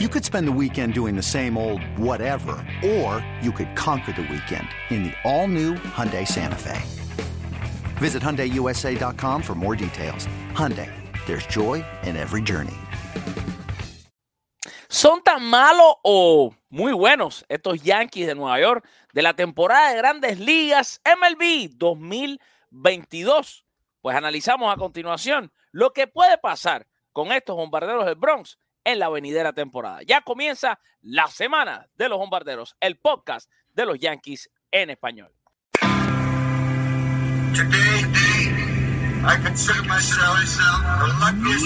You could spend the weekend doing the same old whatever, or you could conquer the weekend in the all-new Hyundai Santa Fe. Visit HyundaiUSA.com for more details. Hyundai, there's joy in every journey. ¿Son tan malos o muy buenos estos Yankees de Nueva York de la temporada de grandes ligas MLB 2022? Pues analizamos a continuación lo que puede pasar con estos bombarderos del Bronx en la venidera temporada. Ya comienza la semana de los bombarderos, el podcast de los Yankees en español. Today, I consider myself the luckiest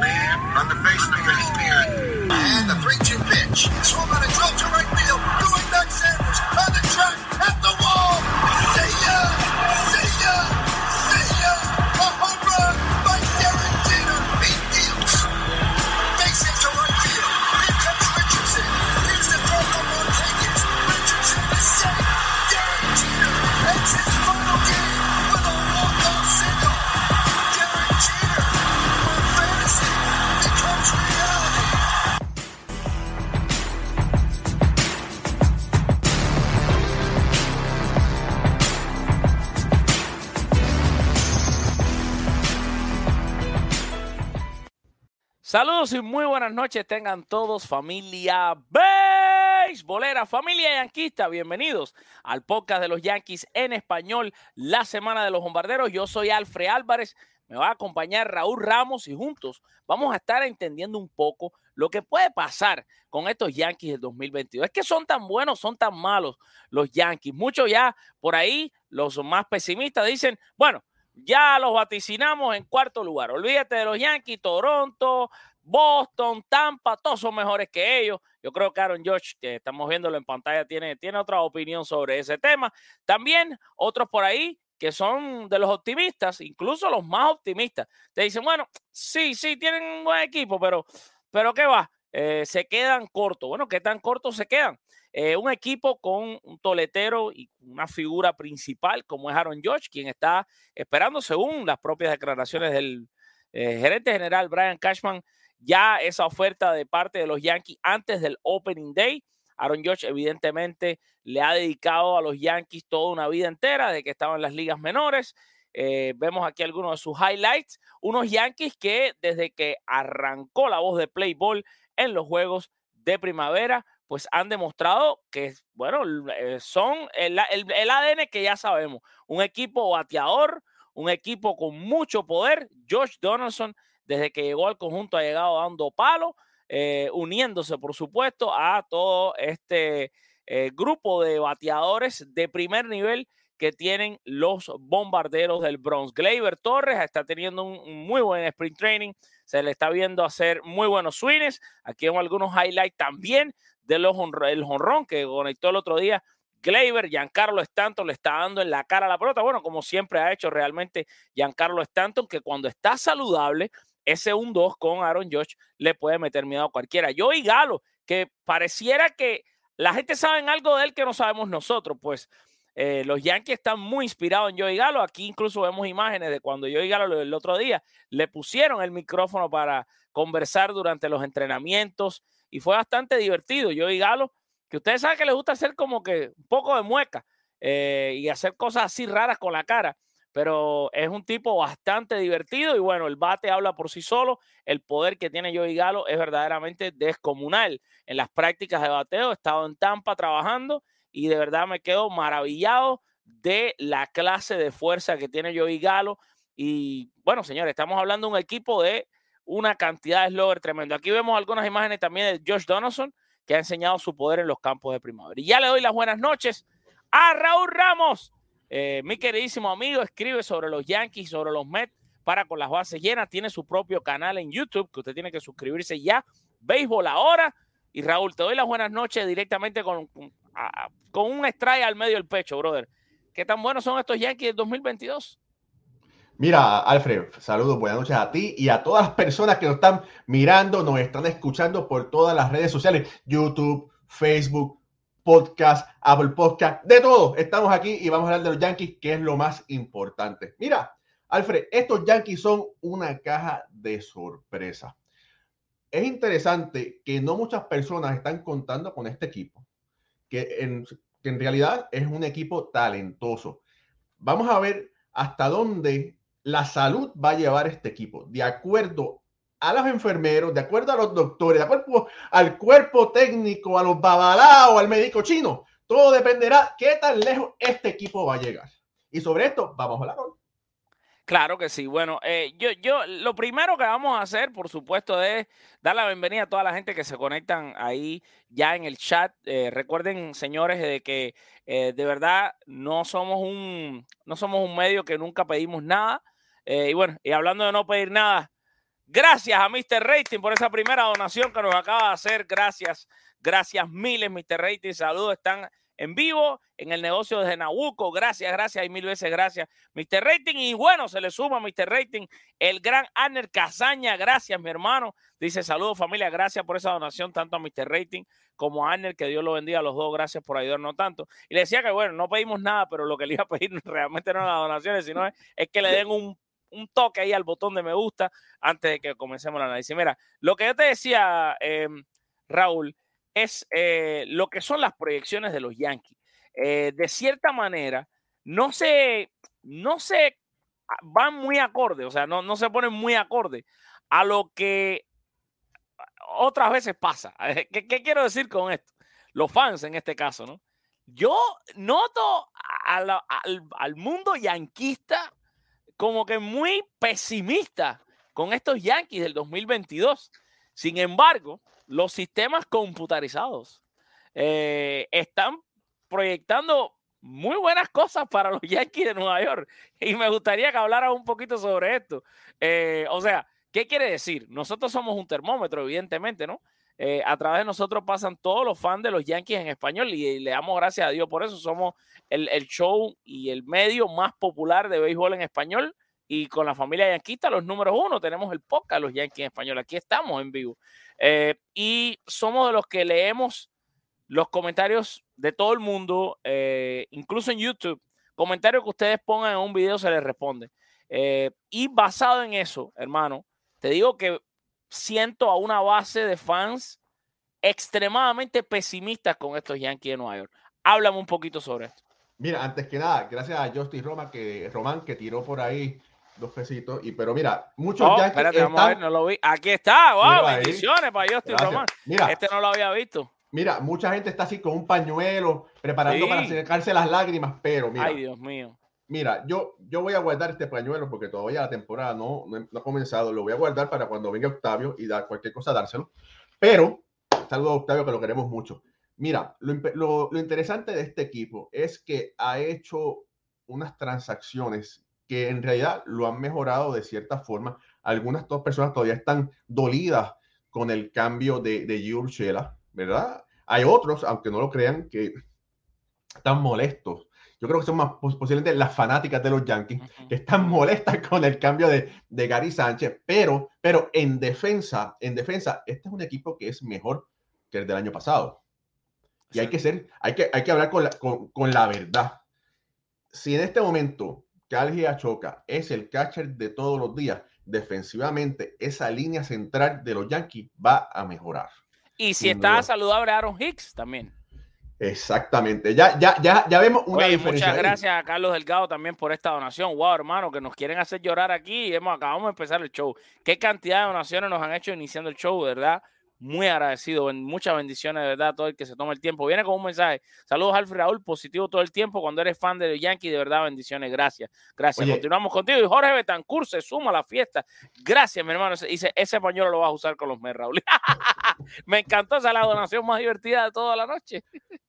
man on the face of the earth. And the 3-2 pitch. Swung on a drill to right field. Doing back Sanders on the track at the wall. Saludos y muy buenas noches tengan todos familia beisbolera, familia yanquista, bienvenidos al podcast de los Yankees en español, la semana de los bombarderos. Yo soy Alfred Álvarez, me va a acompañar Raúl Ramos y juntos vamos a estar entendiendo un poco lo que puede pasar con estos Yankees del 2022. Es que son tan buenos, son tan malos los Yankees. Muchos ya por ahí, los más pesimistas dicen, bueno, ya los vaticinamos en cuarto lugar. Olvídate de los Yankees, Toronto, Boston, Tampa, todos son mejores que ellos. Yo creo que Aaron George, que estamos viéndolo en pantalla, tiene, tiene otra opinión sobre ese tema. También otros por ahí que son de los optimistas, incluso los más optimistas, te dicen, bueno, sí, sí, tienen un buen equipo, pero, pero ¿qué va? Eh, se quedan cortos. Bueno, ¿qué tan cortos se quedan? Eh, un equipo con un toletero y una figura principal como es Aaron George, quien está esperando, según las propias declaraciones del eh, gerente general Brian Cashman, ya esa oferta de parte de los Yankees antes del Opening Day. Aaron George evidentemente le ha dedicado a los Yankees toda una vida entera de que estaban en las ligas menores. Eh, vemos aquí algunos de sus highlights. Unos Yankees que desde que arrancó la voz de play ball en los juegos de primavera, pues han demostrado que, bueno, eh, son el, el, el, ADN que ya sabemos. Un equipo bateador, un equipo con mucho poder. Josh Donaldson, desde que llegó al conjunto, ha llegado dando palo, eh, uniéndose, por supuesto, a todo este eh, grupo de bateadores de primer nivel que tienen los bombarderos del Bronx. Gleyber Torres está teniendo un, muy buen sprint training, se le está viendo hacer muy buenos swings. Aquí vemos algunos highlights también de los el jonrón que conectó el otro día. Gleyber, Giancarlo Stanton le está dando en la cara a la pelota. Bueno, como siempre ha hecho realmente Giancarlo Stanton, que cuando está saludable, ese 1-2 con Aaron Josh le puede meter miedo a cualquiera. Yo y Galo, que pareciera que la gente sabe algo de él que no sabemos nosotros, pues eh, los Yankees están muy inspirados en Joey Galo. Aquí incluso vemos imágenes de cuando Joey Galo el otro día le pusieron el micrófono para conversar durante los entrenamientos y fue bastante divertido. Joey Galo, que ustedes saben que le gusta hacer como que un poco de mueca eh, y hacer cosas así raras con la cara, pero es un tipo bastante divertido y bueno, el bate habla por sí solo. El poder que tiene Joey Galo es verdaderamente descomunal. En las prácticas de bateo he estado en Tampa trabajando y de verdad me quedo maravillado de la clase de fuerza que tiene Joey Galo. Y bueno, señores, estamos hablando de un equipo de una cantidad de slogger tremendo. Aquí vemos algunas imágenes también de Josh Donaldson, que ha enseñado su poder en los campos de primavera. Y ya le doy las buenas noches a Raúl Ramos. Eh, mi queridísimo amigo escribe sobre los Yankees, sobre los Mets, para con las bases llenas. Tiene su propio canal en YouTube, que usted tiene que suscribirse ya. Béisbol ahora. Y Raúl, te doy las buenas noches directamente con, con, con un strike al medio del pecho, brother. ¿Qué tan buenos son estos Yankees del 2022? Mira, Alfred, saludos, buenas noches a ti y a todas las personas que nos están mirando, nos están escuchando por todas las redes sociales, YouTube, Facebook, podcast, Apple Podcast, de todo. Estamos aquí y vamos a hablar de los Yankees, que es lo más importante. Mira, Alfred, estos Yankees son una caja de sorpresa. es interesante que no muchas personas están contando con este equipo, que en, que en realidad es un equipo talentoso. Vamos a ver hasta dónde la salud va a llevar este equipo, de acuerdo a los enfermeros, de acuerdo a los doctores, de acuerdo al cuerpo técnico, a los babalaos, al médico chino. Todo dependerá qué tan lejos este equipo va a llegar. Y sobre esto vamos a hablar hoy. Claro que sí. Bueno, eh, yo, yo lo primero que vamos a hacer, por supuesto, es dar la bienvenida a toda la gente que se conectan ahí ya en el chat. Eh, recuerden, señores, de que eh, de verdad no somos un no somos un medio que nunca pedimos nada. y bueno, y hablando de no pedir nada, gracias a Mr. Rating por esa primera donación que nos acaba de hacer. Gracias, gracias miles, Mr. Rating. Saludos, están en vivo en el negocio de Nahuco. Gracias, gracias y mil veces gracias, Mr. Rating. Y bueno, se le suma Mr. Rating el gran Aner Casaña. Gracias, mi hermano. Dice saludos, familia. Gracias por esa donación, tanto a Mr. Rating como a Aner. Que Dios lo bendiga a los dos. Gracias por ayudarnos tanto. Y le decía que, bueno, no pedimos nada, pero lo que le iba a pedir realmente no las donaciones, sino es, que le den un toque ahí al botón de me gusta antes de que comencemos la análisis. Mira, lo que yo te decía, em, Raúl, es eh, lo que son las proyecciones de los Yankees. Eh, de cierta manera, no se, no se ah, van muy acorde, o sea, no, no se ponen muy acorde a lo que otras veces pasa. ¿Qué, quiero decir con esto? Los fans en este caso, ¿no? Yo noto al, al mundo yanquista como que muy pesimista con estos Yankees del 2022. Sin embargo, los sistemas computarizados eh, están proyectando muy buenas cosas para los Yankees de Nueva York. Y me gustaría que hablara un poquito sobre esto. Eh, o sea, ¿qué quiere decir? Nosotros somos un termómetro, evidentemente, ¿no? Eh, a través de nosotros pasan todos los fans de los Yankees en español y, le damos gracias a Dios por eso. Somos el, el, show y el medio más popular de béisbol en español y con la familia yanquista, los números uno, tenemos el podcast Los Yankees en español. Aquí estamos en vivo. Eh, y somos de los que leemos los comentarios de todo el mundo, eh, incluso en YouTube. Comentarios que ustedes pongan en un video se les responde. Eh, y basado en eso, hermano, te digo que siento a una base de fans extremadamente pesimistas con estos Yankees de Nueva York. Háblame un poquito sobre esto. Mira, antes que nada, gracias a Justin Roma que, Román que tiró por ahí dos pesitos. Y, pero mira, muchos oh, Espérate, vamos a ver, no lo vi. Aquí está, wow, bendiciones para Justin Román. Mira, este no lo había visto. Mira, mucha gente está así con un pañuelo, preparando para secarse las lágrimas, pero mira. Ay, Dios mío. Mira, yo, yo voy a guardar este pañuelo porque todavía la temporada no, no, ha comenzado. Lo voy a guardar para cuando venga Octavio y dar cualquier cosa, dárselo. Pero, saludo a Octavio que lo queremos mucho. Mira, lo, lo, lo interesante de este equipo es que ha hecho unas transacciones que en realidad lo han mejorado de cierta forma. Algunas dos personas todavía están dolidas con el cambio de, de Urshela, ¿verdad? Hay otros, aunque no lo crean, que están molestos. Yo creo que son más posiblemente las fanáticas de los Yankees que están molestas con el cambio de, de, Gary Sánchez, pero, pero en defensa, en defensa, este es un equipo que es mejor que el del año pasado. Y hay que ser, hay que, hay que hablar con la, con, con la verdad. Si en este momento Calgi Achoca es el catcher de todos los días. Defensivamente, esa línea central de los Yankees va a mejorar. Y si está saludable Aaron Hicks también. Exactamente. Ya, ya, ya, ya vemos una diferencia. Muchas gracias a Carlos Delgado también por esta donación. Wow, hermano, que nos quieren hacer llorar aquí. Hemos, acabamos de empezar el show. Qué cantidad de donaciones nos han hecho iniciando el show, ¿verdad? Muy agradecido, muchas bendiciones de verdad a todo el que se toma el tiempo. Viene con un mensaje. Saludos, Alfred Raúl, positivo todo el tiempo. Cuando eres fan de los Yankees, de verdad, bendiciones. Gracias. Gracias. Continuamos contigo. Y Jorge Betancourt se suma a la fiesta. Gracias, mi hermano. Dice, ese pañuelo lo vas a usar con los Mets, Raúl. Me encantó esa la donación más divertida de toda la noche.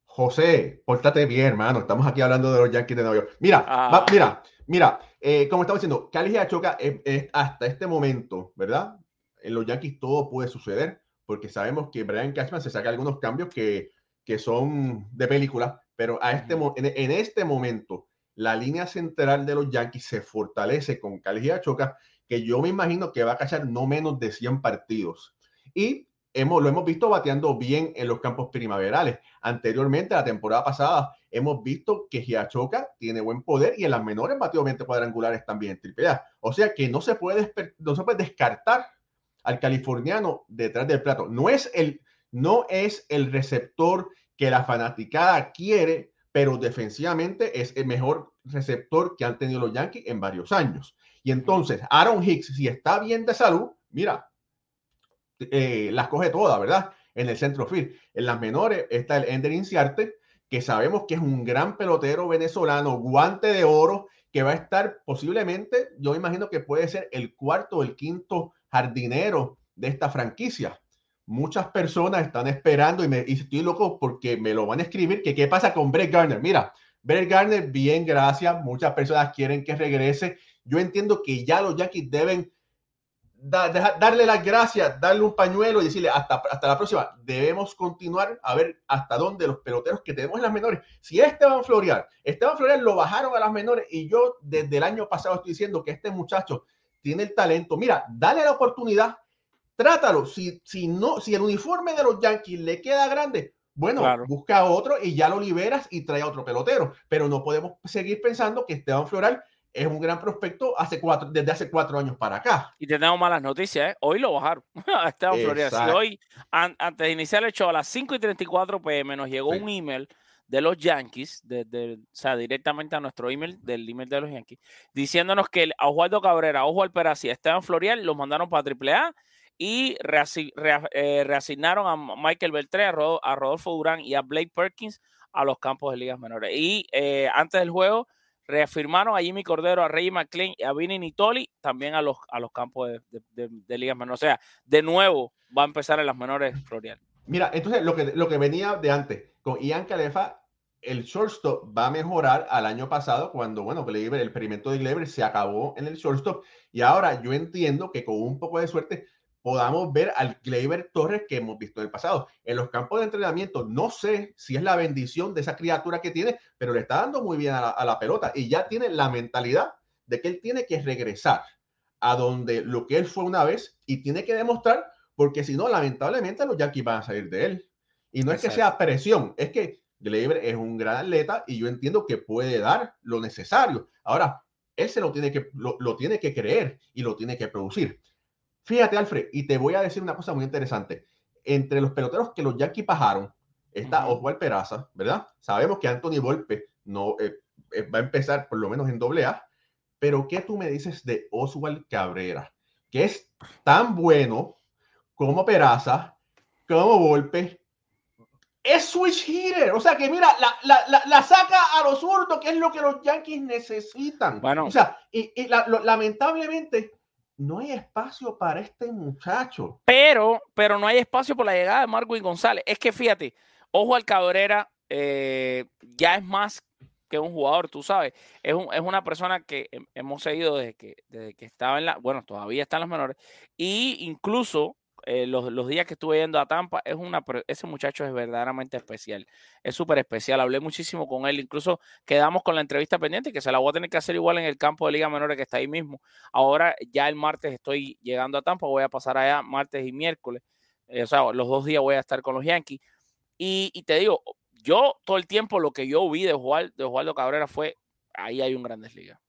José, pórtate bien, hermano. Estamos aquí hablando de los Yankees de Nueva York. Mira, ah. mira, mira. Eh, como estaba diciendo, Cali Achoca, eh, hasta este momento, ¿verdad? En los Yankees todo puede suceder porque sabemos que Brian Cashman se saca algunos cambios que, que son de película, pero a este, en, este momento la línea central de los Yankees se fortalece con Cali Choca, que yo me imagino que va a cachar no menos de 100 partidos. Y hemos, lo hemos visto bateando bien en los campos primaverales. Anteriormente, la temporada pasada, hemos visto que Giachoca tiene buen poder y en las menores bateó 20 cuadrangulares también en triple O sea que no se puede, no se puede descartar al californiano detrás del plato. No es el, no es el receptor que la fanaticada quiere, pero defensivamente es el mejor receptor que han tenido los Yankees en varios años. Y entonces, Aaron Hicks, si está bien de salud, mira, eh, las coge todas, ¿verdad? En el centro field. En las menores está el Ender Inciarte, que sabemos que es un gran pelotero venezolano, guante de oro, que va a estar posiblemente, yo imagino que puede ser el cuarto o el quinto jardinero de esta franquicia. Muchas personas están esperando y, me, y estoy loco porque me lo van a escribir, que qué pasa con Brett Garner. Mira, Brett Garner, bien, gracias. Muchas personas quieren que regrese. Yo entiendo que ya los Yankees deben darle las gracias, darle un pañuelo y decirle hasta, hasta la próxima. Debemos continuar a ver hasta dónde los peloteros que tenemos en las menores. Si Esteban Florial, Esteban Florial lo bajaron a las menores y yo desde el año pasado estoy diciendo que este muchacho tiene el talento. Mira, dale la oportunidad, trátalo. Si, si, no, si el uniforme de los Yankees le queda grande, bueno, busca otro y ya lo liberas y trae a otro pelotero. Pero no podemos seguir pensando que Esteban Floral es un gran prospecto hace cuatro, desde hace cuatro años para acá. Y tenemos malas noticias, ¿eh? Hoy lo bajaron Esteban Florida. Si hoy, antes de iniciar el show, a las 5 y 34 pm, nos llegó un email de los Yankees, de, o sea, directamente a nuestro email, del email de los Yankees, diciéndonos que a Osvaldo Cabrera, Ojo Alperaz y Esteban Florial los mandaron para AAA y eh, reasignaron a Michael Beltré, a, Rodolfo Durán y a Blake Perkins a los campos de ligas menores. Y eh, antes del juego reafirmaron a Jimmy Cordero, a Rey McLean y a Vinny Nitoli también a los, a los campos de, de, ligas menores. O sea, de nuevo va a empezar en las menores Florial. Mira, entonces lo que, lo que venía de antes, con Ian Calefa, el shortstop va a mejorar al año pasado cuando, bueno, el experimento de Gleyber se acabó en el shortstop y ahora yo entiendo que con un poco de suerte podamos ver al Gleyber Torres que hemos visto en el pasado. En los campos de entrenamiento, no sé si es la bendición de esa criatura que tiene, pero le está dando muy bien a la, pelota y ya tiene la mentalidad de que él tiene que regresar a donde lo que él fue una vez y tiene que demostrar, porque si no, lamentablemente los Yankees van a salir de él. Y no es que sea presión, es que Gleyber es un gran atleta y yo entiendo que puede dar lo necesario. Ahora, él se lo tiene que, lo tiene que creer y lo tiene que producir. Fíjate, Alfred, y te voy a decir una cosa muy interesante. Entre los peloteros que los Yankees bajaron está Oswald Peraza, ¿verdad? Sabemos que Anthony Volpe no eh, eh, va a empezar por lo menos en doble A, pero ¿qué tú me dices de Oswald Cabrera? Que es tan bueno como Peraza, como Volpe, es switch hitter. O sea que mira, la, saca a los zurdos, que es lo que los Yankees necesitan. Bueno. O sea, y, lamentablemente no hay espacio para este muchacho. Pero, pero no hay espacio por la llegada de Marwin González. Es que fíjate, ojo al Cabrera, eh, ya es más que un jugador, tú sabes. Es, es una persona que hemos seguido desde que, desde que estaba en la, bueno, todavía está en las menores. Y incluso eh, los, días que estuve yendo a Tampa, es una, ese muchacho es verdaderamente especial. Es súper especial. Hablé muchísimo con él. Incluso quedamos con la entrevista pendiente, que se la voy a tener que hacer igual en el campo de Liga Menores que está ahí mismo. Ahora ya el martes estoy llegando a Tampa, voy a pasar allá martes y miércoles. Eh, o sea, los dos días voy a estar con los Yankees. Y, te digo, yo todo el tiempo lo que yo vi de, Oswaldo, de Osvaldo Cabrera fue, ahí hay un Grandes Ligas.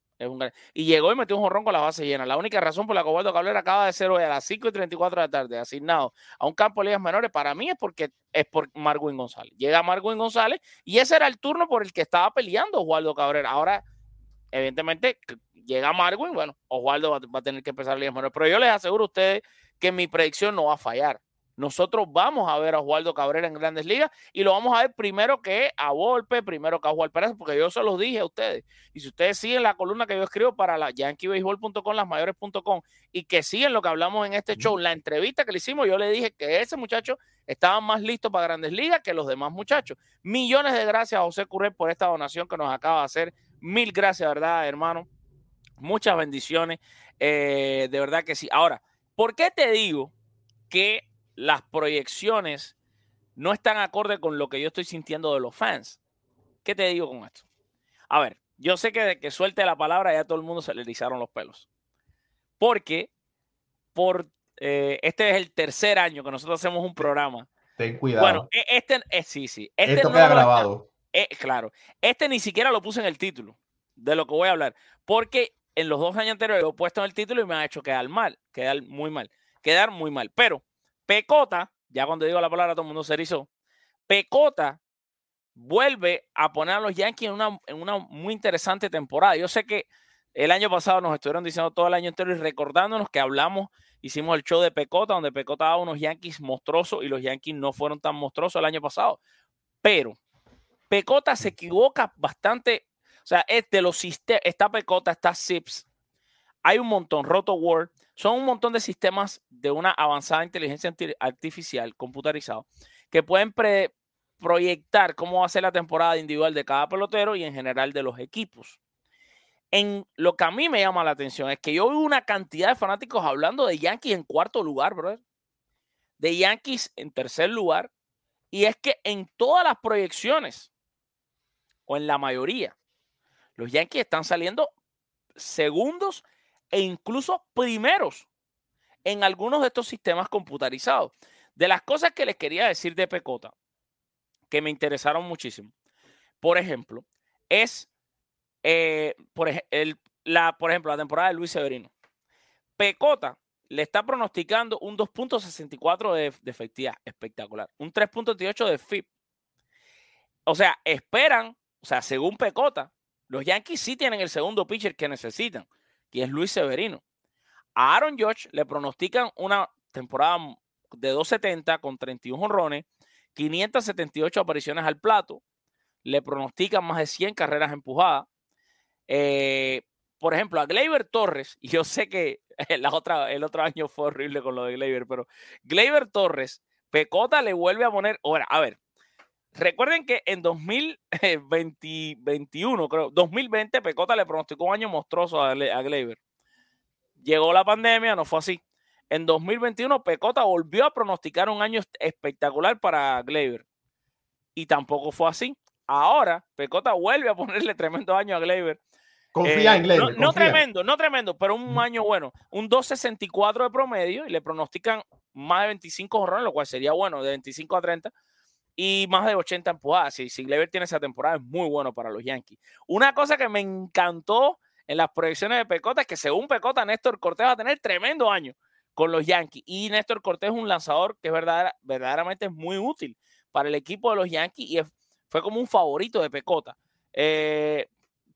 Y llegó y metió un jorrón con la base llena. La única razón por la que Osvaldo Cabrera acaba de ser hoy a las 5 y 34 de la tarde asignado a un campo de ligas menores, para mí es porque es por Marwin González. Llega Marwin González y ese era el turno por el que estaba peleando Osvaldo Cabrera. Ahora, evidentemente, llega Marwin, bueno, Osvaldo va, va, a tener que empezar ligas menores. Pero yo les aseguro a ustedes que mi predicción no va a fallar. Nosotros vamos a ver a Oswaldo Cabrera en grandes ligas y lo vamos a ver primero que a Volpe, primero que a Juan Pérez, porque yo se los dije a ustedes. Y si ustedes siguen la columna que yo escribo para la yankeebaseball.com, lasmayores.com, y que siguen lo que hablamos en este show, la entrevista que le hicimos, yo le dije que ese muchacho estaba más listo para grandes ligas que los demás muchachos. Millones de gracias a José Curret por esta donación que nos acaba de hacer. Mil gracias, ¿verdad, hermano? Muchas bendiciones. Eh, de verdad que sí. Ahora, ¿por qué te digo que las proyecciones no están acorde con lo que yo estoy sintiendo de los fans. ¿Qué te digo con esto? A ver, yo sé que de que suelte la palabra ya todo el mundo se le erizaron los pelos. Porque por eh, este es el tercer año que nosotros hacemos un programa. Ten cuidado. Bueno, e, este, eh, sí, sí. Este Esto queda grabado. Eh, claro. Este ni siquiera lo puse en el título de lo que voy a hablar. Porque en los dos años anteriores lo he puesto en el título y me ha hecho quedar mal, quedar muy mal. quedar muy mal. Pero Pecota, ya cuando digo la palabra todo el mundo se erizó, Pecota vuelve a poner a los Yankees en una, en una muy interesante temporada. Yo sé que el año pasado nos estuvieron diciendo todo el año entero y recordándonos que hablamos, hicimos el show de Pecota, donde Pecota daba unos Yankees monstruosos y los Yankees no fueron tan monstruosos el año pasado. Pero Pecota se equivoca bastante. O sea, es de los está Pecota, está Sips, hay un montón, Roto World, son un montón de sistemas de una avanzada inteligencia artificial computarizado que pueden proyectar cómo va a ser la temporada individual de cada pelotero y en general de los equipos. En lo que a mí me llama la atención es que yo veo una cantidad de fanáticos hablando de Yankees en cuarto lugar, brother. De Yankees en tercer lugar. Y es que en todas las proyecciones, o en la mayoría, los Yankees están saliendo segundos e incluso primeros en algunos de estos sistemas computarizados. De las cosas que les quería decir de Pecota, que me interesaron muchísimo, por ejemplo, es eh, por, la, por ejemplo, la temporada de Luis Severino. Pecota le está pronosticando un 2.64 de, de, efectividad, espectacular. Un 3.38 de FIP. O sea, esperan, o sea, según Pecota, los Yankees sí tienen el segundo pitcher que necesitan, que es Luis Severino. A Aaron George le pronostican una temporada de 270 con 31 honrones, 578 apariciones al plato, le pronostican más de 100 carreras empujadas, eh, por ejemplo, a Gleyber Torres, yo sé que el otro año fue horrible con lo de Gleyber, pero Gleyber Torres, Pecota le vuelve a poner. Ahora, a ver, recuerden que en 2021, creo, 2020, Pecota le pronosticó un año monstruoso a, a Gleyber. Llegó la pandemia, no fue así. En 2021, Pecota volvió a pronosticar un año espectacular para Gleyber. Y tampoco fue así. Ahora, Pecota vuelve a ponerle tremendo año a Gleyber Confía en eh, Gleyber. No, tremendo, no tremendo, pero un año bueno. Un 2.64 de promedio y le pronostican más de 25 jorrones, lo cual sería bueno, de 25 a 30 y más de 80 empujadas. Si, si Gleyber tiene esa temporada, es muy bueno para los Yankees. Una cosa que me encantó en las proyecciones de Pecota es que según Pecota, Néstor Cortés va a tener tremendo año con los Yankees. Y Néstor Cortés es un lanzador que es verdaderamente es muy útil para el equipo de los Yankees y fue como un favorito de Pecota. Eh,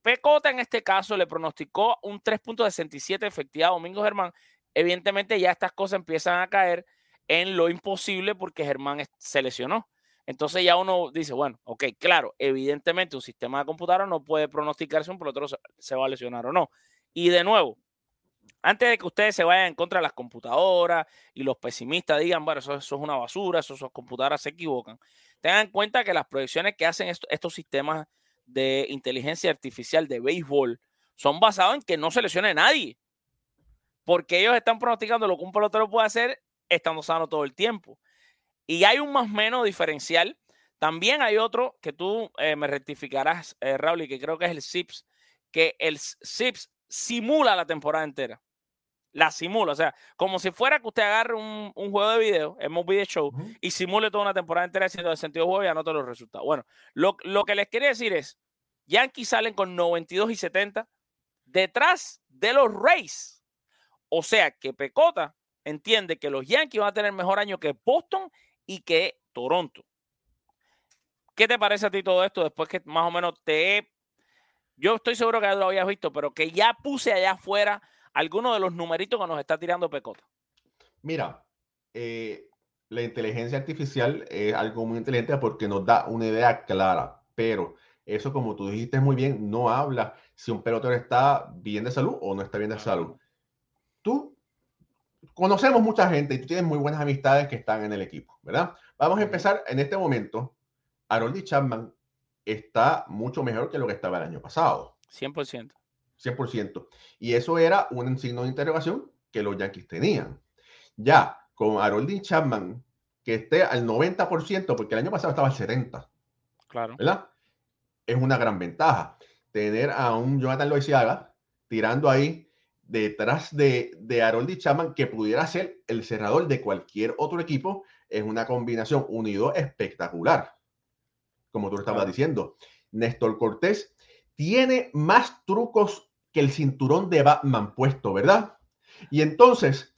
Pecota en este caso le pronosticó un 3.67 efectividad a Domingo Germán. Evidentemente ya estas cosas empiezan a caer en lo imposible porque Germán se lesionó. Entonces ya uno dice, bueno, ok, claro, evidentemente un sistema de computadora no puede pronosticar si un pelotero se va a lesionar o no. Y de nuevo, antes de que ustedes se vayan en contra de las computadoras y los pesimistas digan, bueno, eso, es una basura, eso, esas computadoras se equivocan, tengan en cuenta que las proyecciones que hacen estos sistemas de inteligencia artificial de béisbol son basados en que no se lesione nadie. Porque ellos están pronosticando lo que un pelotero puede hacer estando sano todo el tiempo. Y hay un más o menos diferencial. También hay otro que tú eh, me rectificarás, eh, Raúl, y que creo que es el SIPS, que el SIPS simula la temporada entera la simula. O sea, como si fuera que usted agarre un, juego de video, en Video Show, y simule toda una temporada entera haciendo el sentido de juego y anote los resultados. Bueno, lo, lo, que les quería decir es, Yankees salen con 92 y 70 detrás de los Rays. O sea, que Pecota entiende que los Yankees van a tener mejor año que Boston y que Toronto. ¿Qué te parece a ti todo esto después que más o menos te he... Yo estoy seguro que lo habías visto, pero que ya puse allá afuera algunos de los numeritos que nos está tirando Pecota. Mira, eh, la inteligencia artificial es algo muy inteligente porque nos da una idea clara, pero eso, como tú dijiste muy bien, no habla si un pelotero está bien de salud o no está bien de salud. Tú conocemos mucha gente y tú tienes muy buenas amistades que están en el equipo, ¿verdad? Vamos a empezar en este momento. Harold Chapman está mucho mejor que lo que estaba el año pasado. 100%. 100%. Y eso era un signo de interrogación que los Yankees tenían. Ya con Harold Chapman, que esté al 90%, porque el año pasado estaba al 70%. Claro. ¿Verdad? Es una gran ventaja. Tener a un Jonathan Loisiaga tirando ahí detrás de, de Harold Chapman, que pudiera ser el cerrador de cualquier otro equipo, es una combinación unido espectacular. Como tú lo estabas diciendo. Néstor Cortés tiene más trucos que el cinturón de Batman puesto, ¿verdad? Y entonces,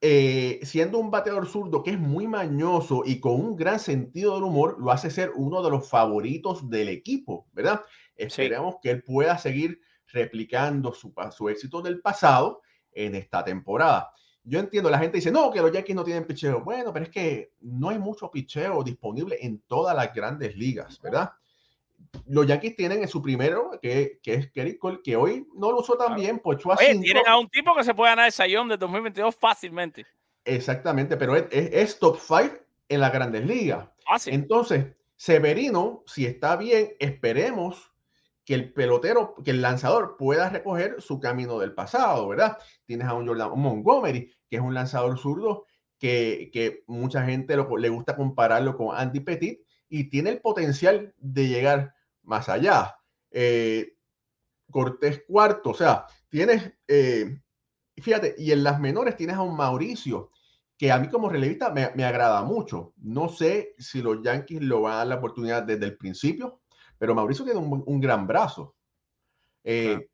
eh, siendo un bateador zurdo que es muy mañoso y con un gran sentido del humor, lo hace ser uno de los favoritos del equipo, ¿verdad? Esperemos que él pueda seguir replicando su, su éxito del pasado en esta temporada. Yo entiendo, la gente dice, no, que los Yankees no tienen picheo. Bueno, pero es que no hay mucho picheo disponible en todas las grandes ligas, ¿verdad? Los Yankees tienen en su primero, que, que es Kerry Cole, que hoy no lo usó tan bien, pues Oye, tienen a un tipo que se puede ganar el Sayón de 2022 fácilmente. Exactamente, pero es, es, top 5 en las grandes ligas. Entonces, Severino, si está bien, esperemos que el pelotero, que el lanzador pueda recoger su camino del pasado, ¿verdad? Tienes a un Jordan Montgomery, que es un lanzador zurdo que, que mucha gente le gusta compararlo con Andy Petit y tiene el potencial de llegar más allá. Eh, Cortés cuarto, o sea, tienes, eh, fíjate, y en las menores tienes a un Mauricio, que a mí como relevista me, me agrada mucho. No sé si los Yankees lo van a dar la oportunidad desde el principio, pero Mauricio tiene un, gran brazo. Eh,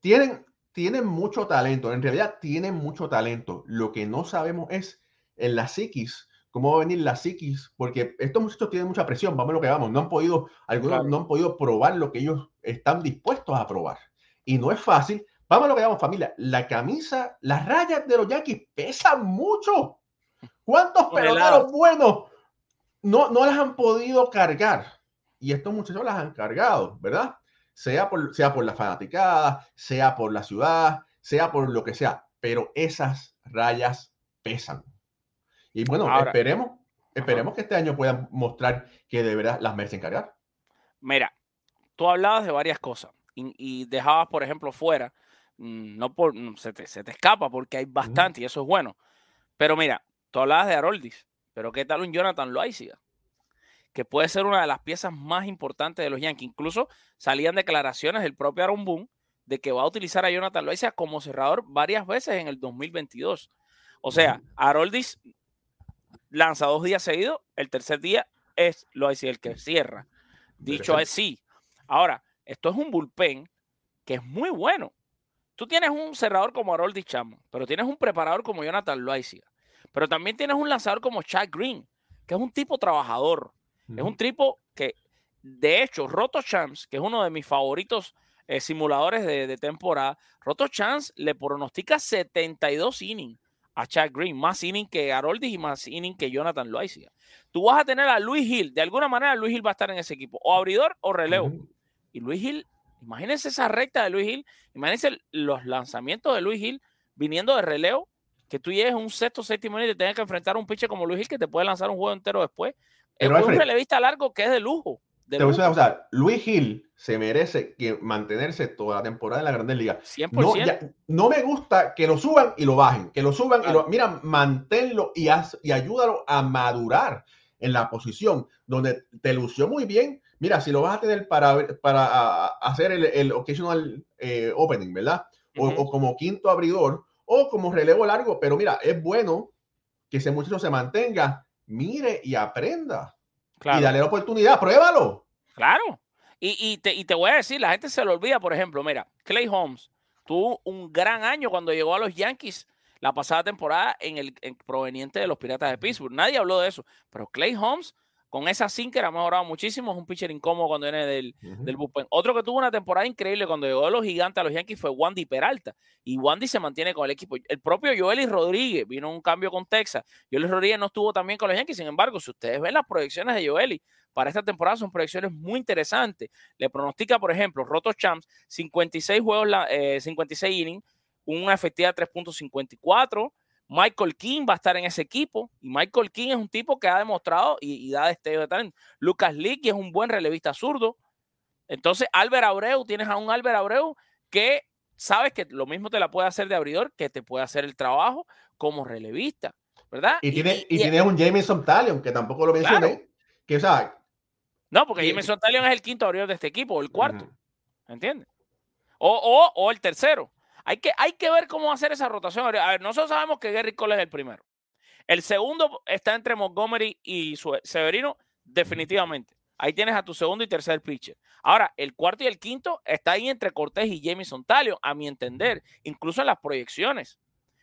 tienen, tienen mucho talento, en realidad tienen mucho talento. Lo que no sabemos es en la psiquis, cómo va a venir la psiquis, porque estos muchachos tienen mucha presión, vamos a lo que vamos, no han podido, algunos no han podido probar lo que ellos están dispuestos a probar. Y no es fácil. Vamos a lo que vamos, familia. La camisa, las rayas de los Yankees pesan mucho. ¿Cuántos peloteros buenos no, no las han podido cargar? Y estos muchachos las han cargado, ¿verdad? Sea por, sea por la fanaticada, sea por la ciudad, sea por lo que sea, pero esas rayas pesan. Y bueno, esperemos, esperemos que este año puedan mostrar que de verdad las merecen cargar. Mira, tú hablabas de varias cosas y, dejabas, por ejemplo, fuera, mm, no por, mm, se te, se te escapa porque hay bastante y eso es bueno. Pero mira, tú hablabas de Haroldis, pero ¿qué tal un Jonathan Loaiziga? Que puede ser una de las piezas más importantes de los Yankees. Incluso salían declaraciones del propio Aaron Boone de que va a utilizar a Jonathan Loaiza como cerrador varias veces en el 2022. O sea, Haroldis lanza dos días seguidos, el tercer día es Loaiza el que cierra. Dicho es sí. Ahora, esto es un bullpen que es muy bueno. Tú tienes un cerrador como Haroldis Chamo, pero tienes un preparador como Jonathan Loaiza. Pero también tienes un lanzador como Chad Green, que es un tipo trabajador, es un tipo que, de hecho, Roto Champs, que es uno de mis favoritos eh, simuladores de, temporada, Roto Champs le pronostica 72 innings a Chad Green, más innings que Haroldis y más innings que Jonathan Loaiziga. Tú vas a tener a Luis Hill, de alguna manera Luis Hill va a estar en ese equipo, o abridor o relevo. Y Luis Hill, imagínense esa recta de Luis Hill, imagínense los lanzamientos de Luis Hill viniendo de relevo, que tú llegues un sexto, séptimo y te tengas que enfrentar a un pitcher como Luis Hill que te puede lanzar un juego entero después. Es un relevista largo que es de lujo. De Luis Hill se merece que mantenerse toda la temporada en la Grandes Ligas. No, me gusta que lo suban y lo bajen, que lo suban y lo. Mira, manténlo y, y ayúdalo a madurar en la posición donde te lució muy bien. Mira, si lo vas a tener para, para hacer el, el occasional eh, opening, ¿verdad? O, como quinto abridor o como relevo largo, pero mira, es bueno que ese muchacho se mantenga mire y aprenda. Y dale la oportunidad, pruébalo. Claro. Y, te, voy a decir, la gente se lo olvida, por ejemplo, mira, Clay Holmes tuvo un gran año cuando llegó a los Yankees la pasada temporada en el proveniente de los Piratas de Pittsburgh. Nadie habló de eso, pero Clay Holmes con esa sinker ha mejorado muchísimo. Es un pitcher incómodo cuando viene del, del bullpen. Otro que tuvo una temporada increíble cuando llegó a los gigantes a los Yankees fue Wandy Peralta. Y Wandy se mantiene con el equipo. El propio Joely Rodríguez vino un cambio con Texas. Joely Rodríguez no estuvo también con los Yankees. Sin embargo, si ustedes ven las proyecciones de Joely para esta temporada, son proyecciones muy interesantes. Le pronostica, por ejemplo, Roto Champs, 56 juegos, 56 eh, innings, una efectividad de 3.54 Michael King va a estar en ese equipo y Michael King es un tipo que ha demostrado y, da destello de talento. Lucas Leakey es un buen relevista zurdo. Entonces, Albert Abreu, tienes a un Albert Abreu que sabes que lo mismo te la puede hacer de abridor, que te puede hacer el trabajo como relevista, ¿verdad? Y, tiene, y, tienes un Jameson Talion, que tampoco lo mencioné, que o sea... No, porque Jameson Talion es el quinto abridor de este equipo, o el cuarto, ¿entiendes? O, o, o el tercero. Hay que, hay que ver cómo hacer esa rotación. A ver, nosotros sabemos que Gary Cole es el primero. El segundo está entre Montgomery y Severino, definitivamente. Ahí tienes a tu segundo y tercer pitcher. Ahora, el cuarto y el quinto está ahí entre Cortés y Jameson Talio, a mi entender, incluso en las proyecciones.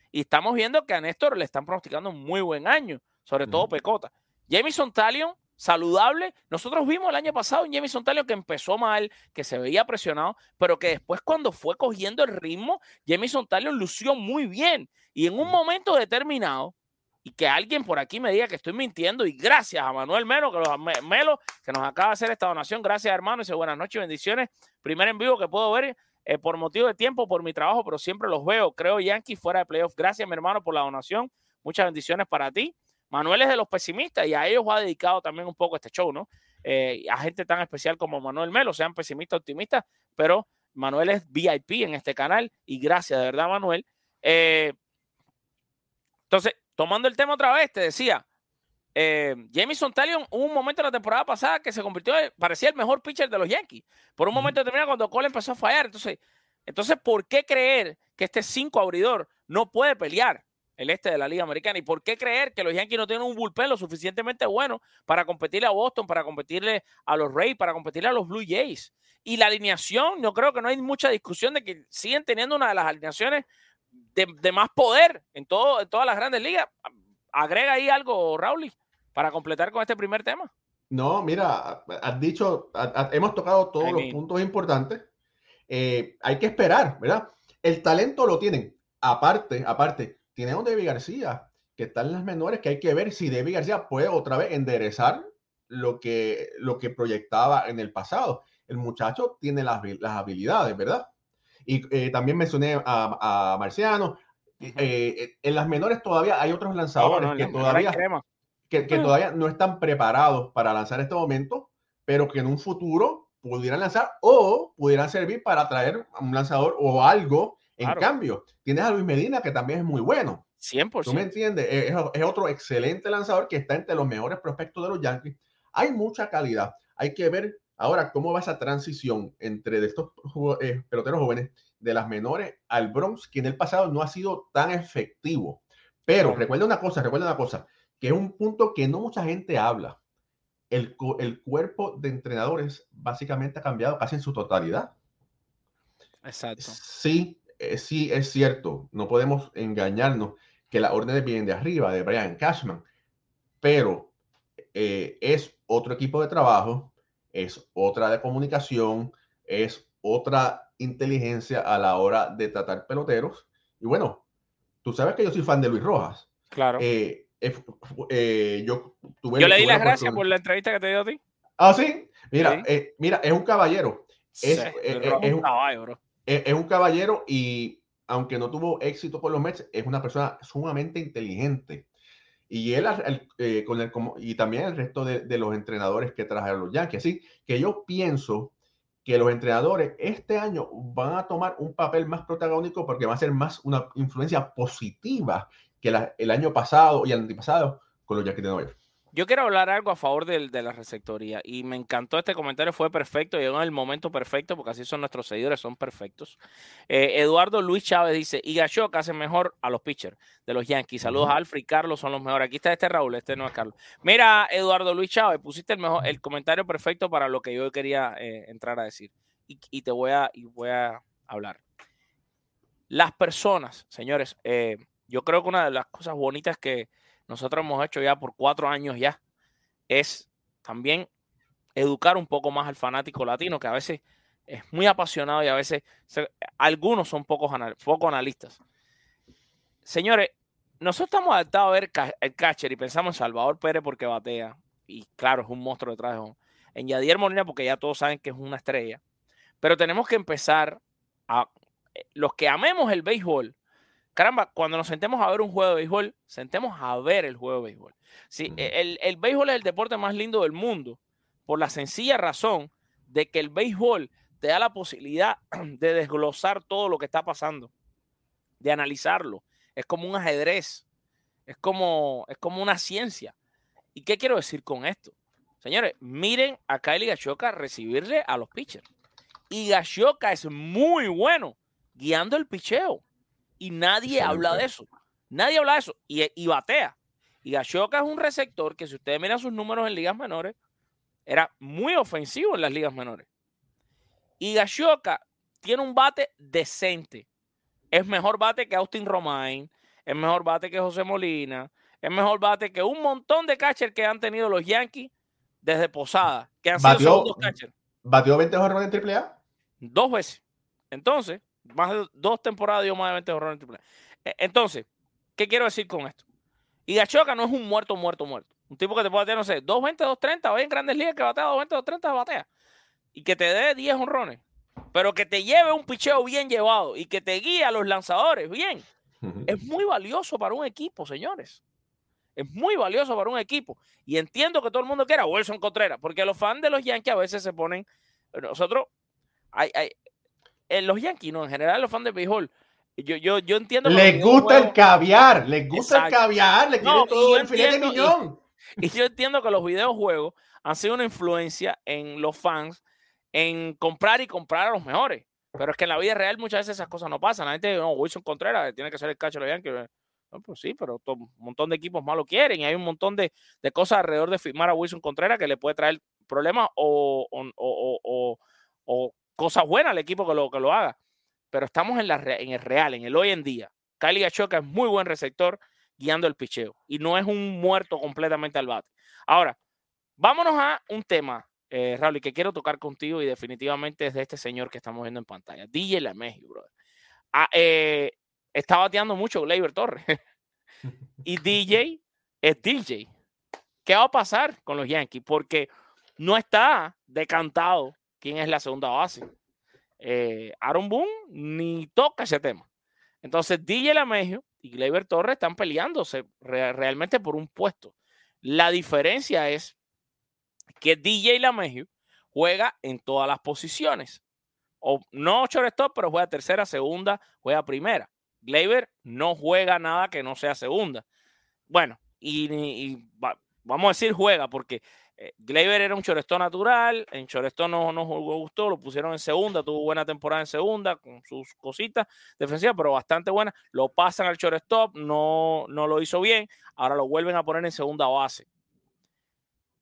Y estamos viendo que a Néstor le están pronosticando un muy buen año, sobre todo. Pecota. Jamison Talion, saludable. Nosotros vimos el año pasado un Jamison Talion que empezó mal, que se veía presionado, pero que después cuando fue cogiendo el ritmo, Jamison Talion lució muy bien. Y en un momento determinado, y que alguien por aquí me diga que estoy mintiendo, y gracias a Manuel Melo, que, los, Me- Melo, que nos acaba de hacer esta donación. Gracias, hermano, y dice buenas noches bendiciones. Primer en vivo que puedo ver eh, por motivo de tiempo, por mi trabajo, pero siempre los veo. Creo Yankees fuera de playoff. Gracias, mi hermano, por la donación. Muchas bendiciones para ti. Manuel es de los pesimistas y a ellos va dedicado también un poco este show, ¿no? Eh, a gente tan especial como Manuel Melo, sean pesimistas, optimistas, pero Manuel es VIP en este canal y gracias, de verdad, Manuel. Eh, entonces, tomando el tema otra vez, te decía, eh, Jamison Talion hubo un momento en la temporada pasada que se convirtió, en- parecía el mejor pitcher de los Yankees. Por un momento determinado cuando Cole empezó a fallar. Entonces, entonces, ¿por qué creer que este cinco abridor no puede pelear el este de la Liga Americana? ¿Y por qué creer que los Yankees no tienen un bullpen lo suficientemente bueno para competirle a Boston, para competirle a los Rays, para competirle a los Blue Jays? Y la alineación, yo creo que no hay mucha discusión de que siguen teniendo una de las alineaciones de, de más poder en, todo, en todas las grandes ligas. Agrega ahí algo, Raúl, para completar con este primer tema. No, mira, has dicho, hemos tocado todos I los puntos importantes. Eh, hay que esperar, ¿verdad? El talento lo tienen. Aparte, aparte, tiene a un David García, que está en las menores, que hay que ver si David García puede otra vez enderezar lo que, lo que proyectaba en el pasado. El muchacho tiene las, las habilidades, ¿verdad? Y eh, también mencioné a, a Marciano. Eh, eh, en las menores todavía hay otros lanzadores No, no, que todavía que, que Mm. todavía no están preparados para lanzar en este momento, pero que en un futuro pudieran lanzar o pudieran servir para traer a un lanzador o algo en Claro. cambio. Tienes a Luis Medina, que también es muy bueno. 100%. ¿Tú me entiendes? Es, es- otro excelente lanzador que está entre los mejores prospectos de los Yankees. Hay mucha calidad. Hay que ver ahora cómo va esa transición entre de estos eh, peloteros jóvenes de las menores al Bronx, que en el pasado no ha sido tan efectivo. Pero recuerda una cosa, recuerda una cosa, que es un punto que no mucha gente habla. El, el cuerpo de entrenadores básicamente ha cambiado casi en su totalidad. Exacto. Sí, eh, sí es cierto, no podemos engañarnos que las órdenes vienen de arriba, de Brian Cashman, pero eh, es otro equipo de trabajo, es otra de comunicación, es otra inteligencia a la hora de tratar peloteros. Y bueno, tú sabes que yo soy fan de Luis Rojas. Claro. Eh, yo tuve, Yo le di las gracias por la entrevista que te dio a ti. Ah, sí. Mira, Sí. mira, es un caballero. Es- Sí, es un- caballo, bro. Es, un caballero y aunque no tuvo éxito con los Mets, es una persona sumamente inteligente. Y él, eh, con el, como- y también el resto de, los entrenadores que trajeron los Yankees. Así que yo pienso que los entrenadores este año van a tomar un papel más protagónico porque va a ser más una influencia positiva que el año pasado y el antepasado con los Yankees de Nueva. Yo quiero hablar algo a favor del- de, la receptoría y me encantó este comentario, fue perfecto, llegó en el momento perfecto porque así son nuestros seguidores, son perfectos. Eh, Eduardo Luis Chávez dice, y Gashock hace mejor a los pitchers de los Yankees. Saludos a Alfred y Carlos, son los mejores. Aquí está este Raúl, este no es Carlos. Mira, Eduardo Luis Chávez, pusiste el, mejor, el comentario perfecto para lo que yo quería eh, entrar a decir. Y, y te voy a, y voy a hablar. Las personas, señores, eh, yo creo que una de las cosas bonitas que nosotros hemos hecho ya por cuatro años ya es también educar un poco más al fanático latino, que a veces es muy apasionado y a veces algunos son pocos anal- poco analistas. Señores, nosotros estamos adaptados a ver el catcher y pensamos en Salvador Pérez porque batea, y claro, es un monstruo detrás de home. En Yadier Molina porque ya todos saben que es una estrella. Pero tenemos que empezar a... eh, Los que amemos el béisbol, caramba, cuando nos sentemos a ver un juego de béisbol, sentemos a ver el juego de béisbol. Sí, Ujú. el, el béisbol es el deporte más lindo del mundo por la sencilla razón de que el béisbol te da la posibilidad de desglosar todo lo que está pasando, de analizarlo. Es como un ajedrez, es como, es como una ciencia. ¿Y qué quiero decir con esto? Señores, miren a Kylie Gashoka recibirle a los pitchers. Y Gashoka es muy bueno guiando el picheo. Y nadie habla de eso. Nadie habla de eso. Y, y batea. Y Gashoka es un receptor que si ustedes miran sus números en ligas menores, era muy ofensivo en las ligas menores. Y Gashoka tiene un bate decente. Es mejor bate que Austin Romain. es mejor bate que José Molina, es mejor bate que un montón de catchers que han tenido los Yankees desde Posada, que han sido Batió- segundos catchers. ¿Batió 20 jorrones en AAA? Dos veces. Entonces, más de dos temporadas dio más de 20 jorrones en triple. E- Entonces, ¿qué quiero decir con esto? Higachoka no es un muerto, muerto, muerto. Un tipo que te puede no sé, 220, 230, o en grandes ligas que batea 220, 230, batea. Y que te dé 10 honrones. Pero que te lleve un picheo bien llevado y que te guíe a los lanzadores bien. Es muy valioso para un equipo, señores. Es muy valioso para un equipo. Y entiendo que todo el mundo quiera Wilson Contreras, porque los fans de los Yankees a veces se ponen. Nosotros, hay, hay, en los Yankees, no, en general los fans de béisbol, yo, yo, yo entiendo Les gusta el caviar, les gusta el caviar, le quieren No, todo el filete entiendo, y- miñón. Y yo entiendo que los videojuegos han sido una influencia en los fans en comprar y comprar a los mejores. Pero es que en la vida real muchas veces esas cosas no pasan. La gente dice, no, Wilson Contreras tiene que ser el cacho de los Yankees. No, pues sí, pero un montón de equipos más lo quieren y hay un montón de, de cosas alrededor de firmar a Wilson Contreras que le puede traer problemas o, o, o- o- cosas buenas al equipo que lo, que lo haga. Pero estamos en, la, en el real, en el hoy en día. Kylie Achoka es muy buen receptor guiando el picheo y no es un muerto completamente al bate. Ahora, vámonos a un tema, eh, Raúl, que quiero tocar contigo y definitivamente es de este señor que estamos viendo en pantalla, DJ LeMahieu, brother. Ah, eh, está bateando mucho Gleyber Torres y DJ es DJ. ¿Qué va a pasar con los Yankees? Porque no está decantado quién es la segunda base. Eh, Aaron Boone ni toca ese tema. Entonces, DJ LeMahieu y Gleyber Torres están peleándose re- realmente por un puesto. La diferencia es que DJ LeMahieu juega en todas las posiciones. O no shortstop, pero juega tercera, segunda, juega primera. Gleyber no juega nada que no sea segunda. Bueno, y, y va- vamos a decir juega, porque eh, Gleyber era un shortstop natural, en shortstop no nos gustó, lo pusieron en segunda, tuvo buena temporada en segunda con sus cositas defensivas, pero bastante buena. Lo pasan al shortstop, no, no lo hizo bien, ahora lo vuelven a poner en segunda base.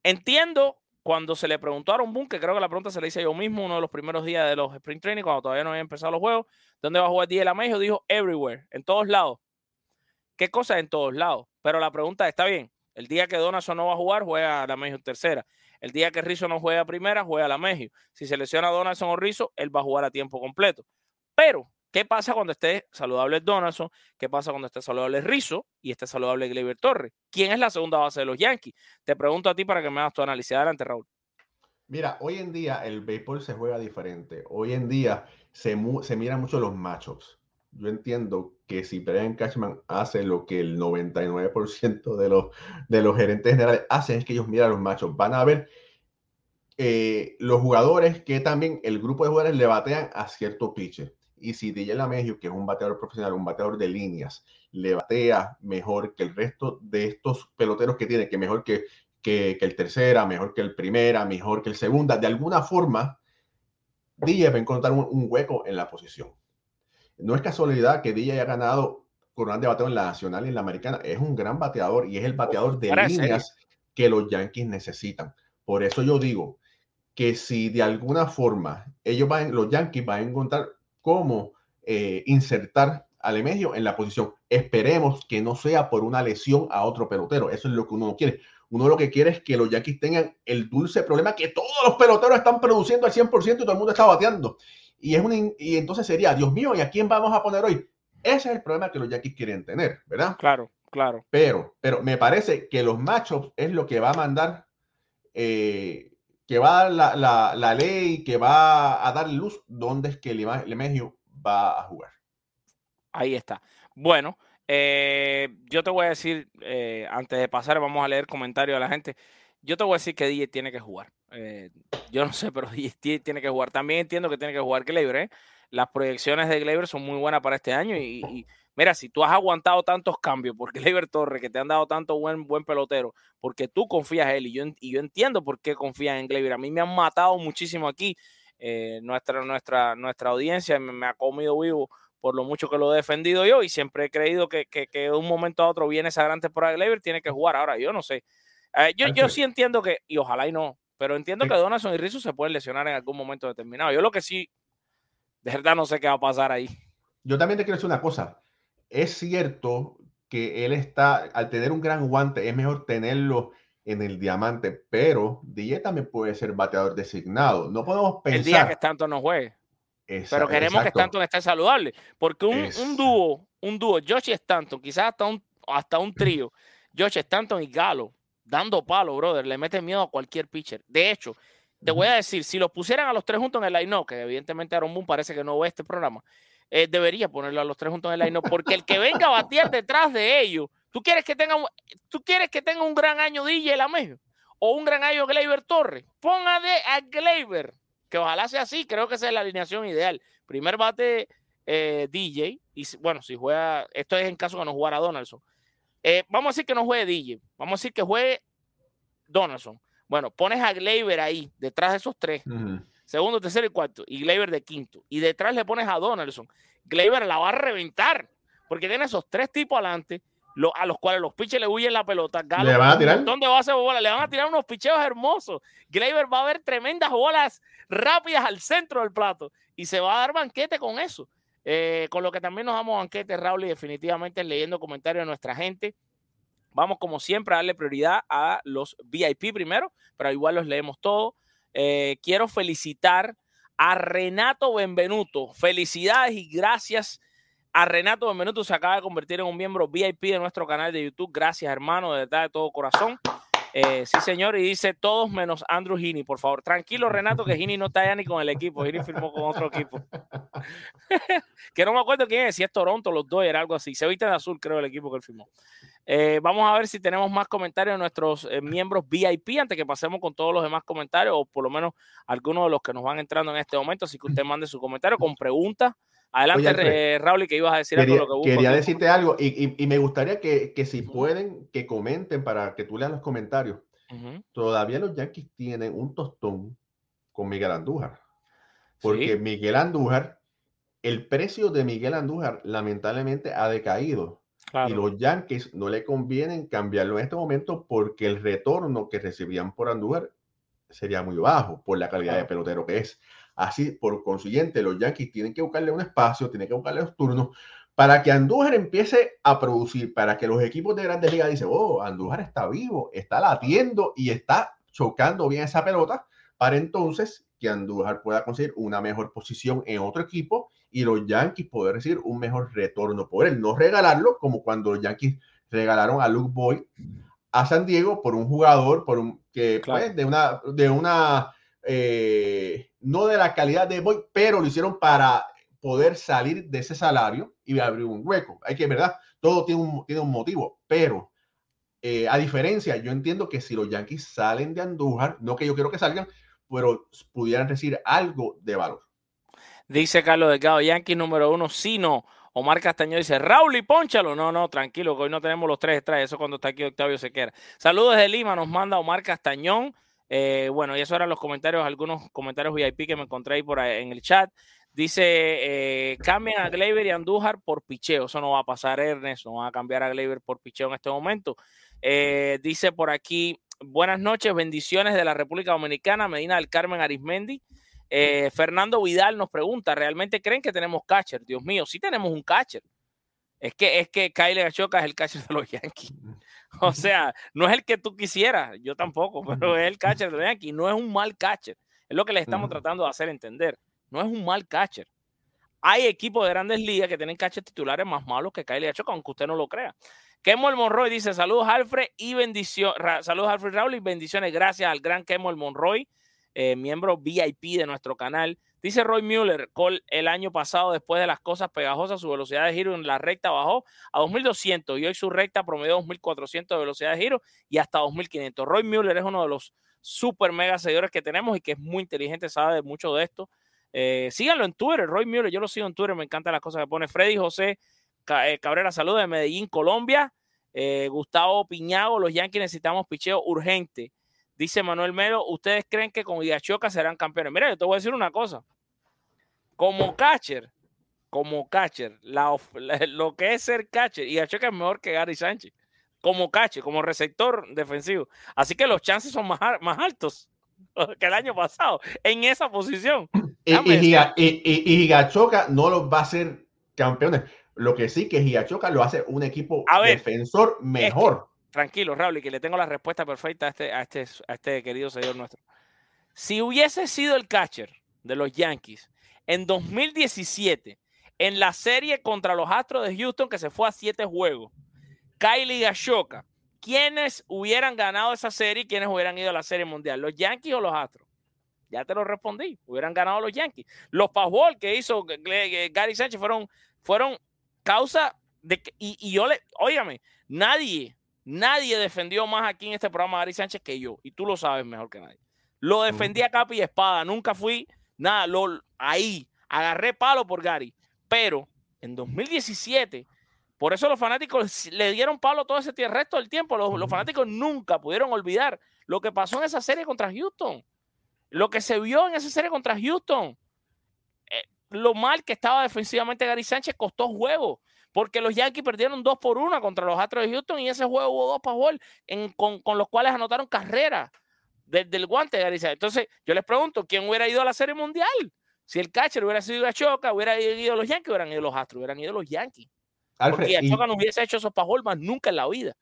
Entiendo cuando se le preguntó a que creo que la pregunta se le hice yo mismo uno de los primeros días de los sprint training, cuando todavía no habían empezado los juegos, ¿dónde va a jugar DJ Lamejo? Dijo everywhere, en todos lados. ¿Qué cosa en todos lados? Pero la pregunta está bien. El día que Donaldson no va a jugar, juega Lamejo en tercera. El día que Rizzo no juega primera, juega Lamejo. Si se lesiona a Donaldson o Rizzo, él va a jugar a tiempo completo. Pero, ¿qué pasa cuando esté saludable Donaldson? ¿Qué pasa cuando esté saludable Rizzo y esté saludable Gleyber Torres? ¿Quién es la segunda base de los Yankees? Te pregunto a ti para que me hagas tu análisis. Adelante, Raúl. Mira, hoy en día el béisbol se juega diferente. Hoy en día se, se miran mucho los matchups. Yo entiendo que si Brian Cashman hace lo que el 99% de los, de los gerentes generales hacen, es que ellos miran los matchups. Van a ver eh, los jugadores que también el grupo de jugadores le batean a cierto pitcher. Y si DJ LaMegio, que es un bateador profesional, un bateador de líneas, le batea mejor que el resto de estos peloteros que tiene, que mejor que, que, que el tercera, mejor que el primera, mejor que el segunda, de alguna forma, DJ va a encontrar un, un hueco en la posición. No es casualidad que DJ haya ganado coronal de bateo en la nacional y en la americana. Es un gran bateador y es el bateador de líneas que los Yankees necesitan. Por eso yo digo que si de alguna forma ellos van, los Yankees van a encontrar cómo eh, insertar a Lemegio en la posición. Esperemos que no sea por una lesión a otro pelotero. Eso es lo que uno no quiere. Uno lo que quiere es que los Yankees tengan el dulce problema que todos los peloteros están produciendo al 100% y todo el mundo está bateando. Y, es una, y entonces sería, Dios mío, ¿y a quién vamos a poner hoy? Ese es el problema que los Yankees quieren tener, ¿verdad? Claro, claro. Pero, pero me parece que los matchups es lo que va a mandar, eh, que va a dar la, la- la ley, que va a dar luz dónde es que Lemegio va a jugar. Ahí está. Bueno, eh, yo te voy a decir, eh, antes de pasar, vamos a leer comentarios de la gente. Yo te voy a decir que DJ tiene que jugar. Eh, yo no sé, pero DJ tiene que jugar. También entiendo que tiene que jugar Gleyber. ¿eh? Las proyecciones de Gleyber son muy buenas para este año. Y, y mira, si tú has aguantado tantos cambios por Gleyber Torres, que te han dado tanto buen, buen pelotero, porque tú confías en él y yo, y yo entiendo por qué confías en Gleyber. A mí me han matado muchísimo aquí. Eh, nuestra, nuestra, nuestra audiencia me, ha comido vivo por lo mucho que lo he defendido yo y siempre he creído que, que, que de un momento a otro viene esa gran temporada de Gleyber, tiene que jugar. Ahora, yo no sé. Eh, yo, yo sí entiendo que, y ojalá y no, pero entiendo que Donaldson y Rizzo se pueden lesionar en algún momento determinado. Yo lo que sí, de verdad no sé qué va a pasar ahí. Yo también te quiero decir una cosa. Es cierto que él está, al tener un gran guante, es mejor tenerlo en el diamante, pero DJ también puede ser bateador designado. No podemos pensar. El día que Stanton no juegue. Pero queremos que. Stanton esté saludable. Porque un, Es- un dúo, un dúo, Josh y Stanton, quizás hasta un, hasta un trío, Josh Stanton y Galo, dando palo, brother, le mete miedo a cualquier pitcher. De hecho, te voy a decir, si los pusieran a los tres juntos en el line-up, que evidentemente Aaron Boone parece que no ve este programa, eh, debería ponerlo a los tres juntos en el line-up, porque el que venga a batear detrás de ellos, ¿tú quieres que tenga un, tú quieres que tenga un gran año DJ Lamejo? O un gran año Gleyber Torres. Ponga de a Gleyber, que ojalá sea así, creo que esa es la alineación ideal. Primer bate eh, DJ, y bueno, si juega, esto es en caso que no jugara Donaldson. Eh, vamos a decir que no juegue DJ, vamos a decir que juegue Donaldson. Bueno, pones a Gleyber ahí, detrás de esos tres, segundo, tercero y cuarto, y Gleyber de quinto, y detrás le pones a Donaldson. Gleyber la va a reventar, porque tiene esos tres tipos adelante, lo- a los cuales los pitchers le huyen la pelota. Galo ¿Le van a tirar? De bola, le van a tirar unos picheos hermosos. Gleyber va a ver tremendas bolas rápidas al centro del plato, y se va a dar banquete con eso. Eh, con lo que también nos damos banquete, Raúl, y definitivamente leyendo comentarios de nuestra gente. Vamos, como siempre, a darle prioridad a los VIP primero, pero igual los leemos todos. Eh, quiero felicitar a Renato Benvenuto. Felicidades y gracias a Renato Benvenuto. Se acaba de convertir en un miembro VIP de nuestro canal de YouTube. Gracias, hermano, de verdad, de todo corazón. Eh, sí, señor, y dice todos menos Andrew Heaney, por favor. Tranquilo, Renato, que Heaney no está ya ni con el equipo. Heaney firmó con otro equipo. que no me acuerdo quién es, si es Toronto, los dos, era algo así. Se viste de azul, creo, el equipo que él firmó. Eh, vamos a ver si tenemos más comentarios de nuestros eh, miembros VIP antes que pasemos con todos los demás comentarios, o por lo menos algunos de los que nos van entrando en este momento. Así que usted mande su comentario con preguntas. Adelante, Oye, eh, Raúl, que ibas a decir algo Quería, lo que busco quería decirte algo y, y- y me gustaría que, que si pueden, que comenten para que tú leas los comentarios. Todavía los Yankees tienen un tostón con Miguel Andújar. Porque Sí. Miguel Andújar, el precio de Miguel Andújar lamentablemente ha decaído. Claro. Y los Yankees no le convienen cambiarlo en este momento porque el retorno que recibían por Andújar sería muy bajo por la calidad de pelotero que es. Así, por consiguiente, los Yankees tienen que buscarle un espacio, tienen que buscarle los turnos para que Andújar empiece a producir, para que los equipos de grandes ligas dicen, oh, Andújar está vivo, está latiendo y está chocando bien esa pelota, para entonces que Andújar pueda conseguir una mejor posición en otro equipo y los Yankees poder recibir un mejor retorno por él, no regalarlo como cuando los Yankees regalaron a Luke Boyd a San Diego por un jugador, por un que Claro. pues, de una de una eh, no de la calidad de Boyd, pero lo hicieron para poder salir de ese salario y abrir un hueco. Hay que, ¿verdad? Todo tiene un, tiene un motivo, pero eh, a diferencia, yo entiendo que si los Yankees salen de Andújar, no que yo quiero que salgan, pero pudieran recibir algo de valor. Dice Carlos Delgado, Yankee número uno, sí, no. Omar Castañón dice, Raúl y Pónchalo. No, no, tranquilo, que hoy no tenemos los tres extras. Eso cuando está aquí Octavio Sequera. Saludos desde Lima, nos manda Omar Castañón. Eh, bueno, y eso eran los comentarios, algunos comentarios VIP que me encontré ahí por ahí en el chat. Dice, eh, cambien a Gleyber y Andújar por picheo. Eso no va a pasar, Ernest. No van a cambiar a Gleyber por picheo en este momento. Eh, dice por aquí, buenas noches, bendiciones de la República Dominicana, Medina del Carmen Arismendi. Fernando Vidal nos pregunta, ¿realmente creen que tenemos catcher? Dios mío, sí tenemos un catcher. Es que, es que Kyle Gachoka es el catcher de los Yankees. O sea, no es el que tú quisieras, yo tampoco, pero es el catcher de Yankees. No es un mal catcher. Es lo que les estamos tratando de hacer entender. No es un mal catcher. Hay equipos de grandes ligas que tienen catchers titulares más malos que Kyle Gachoka, aunque usted no lo crea. Kemol Monroy dice: Saludos, Alfred, y bendiciones. Saludos, Alfred Raúl, y bendiciones. Gracias al gran Kemol Monroy eh, miembro VIP de nuestro canal. Dice Roy Mueller, Cole, el año pasado, después de las cosas pegajosas, su velocidad de giro en la recta bajó a 2200 y hoy su recta promedió 2400 de velocidad de giro y hasta 2500. Roy Mueller es uno de los super mega seguidores que tenemos y que es muy inteligente, sabe mucho de esto. Eh, síganlo en Twitter, Roy Mueller, yo lo sigo en Twitter, me encantan las cosas que pone. Freddy José eh, Cabrera, saludos de Medellín, Colombia. Eh, Gustavo Piñago, los Yankees necesitamos picheo urgente. Dice Manuel Melo, ¿ustedes creen que con Igachoca serán campeones? Mira, yo te voy a decir una cosa. Como catcher, como catcher, la, la, lo que es ser catcher, Igachoca es mejor que Gary Sánchez. Como catcher, como receptor defensivo. Así que los chances son más, más altos que el año pasado en esa posición. Y, y, no los va a hacer campeones. Lo que sí que Giachoca lo hace un equipo A ver, defensor mejor. Tranquilo, Raúl, y que le tengo la respuesta perfecta a este, a este, a este querido señor nuestro. Si hubiese sido el catcher de los Yankees en 2017, en la serie contra los Astros de Houston, que se fue a siete juegos, Kylie Ashoka, ¿quiénes hubieran ganado esa serie y quiénes hubieran ido a la serie mundial? ¿Los Yankees o los Astros? Ya te lo respondí. Hubieran ganado los Yankees. Los Pavol que hizo Gary Sánchez fueron, fueron causa de que, y, y yo le, óigame, nadie, nadie defendió más aquí en este programa a Gary Sánchez que yo. Y tú lo sabes mejor que nadie. Lo defendí a capa y espada. Nunca fui nada, lo, ahí. Agarré palo por Gary. Pero en 2017, por eso los fanáticos le dieron palo todo ese resto del tiempo. Los, los fanáticos nunca pudieron olvidar lo que pasó en esa serie contra Houston. Lo que se vio en esa serie contra Houston. Eh, lo mal que estaba defensivamente Gary Sánchez costó juego. Porque los Yankees perdieron dos por una contra los Astros de Houston y ese juego hubo dos para con, con los cuales anotaron carreras desde el guante de Sánchez. Entonces, yo les pregunto, ¿quién hubiera ido a la Serie Mundial? Si el catcher hubiera sido Achoca, hubiera ido los Yankees, hubieran ido los Astros, hubieran ido los Yankees. Alfred, Porque Achoca no hubiese hecho esos pajol más nunca en la vida.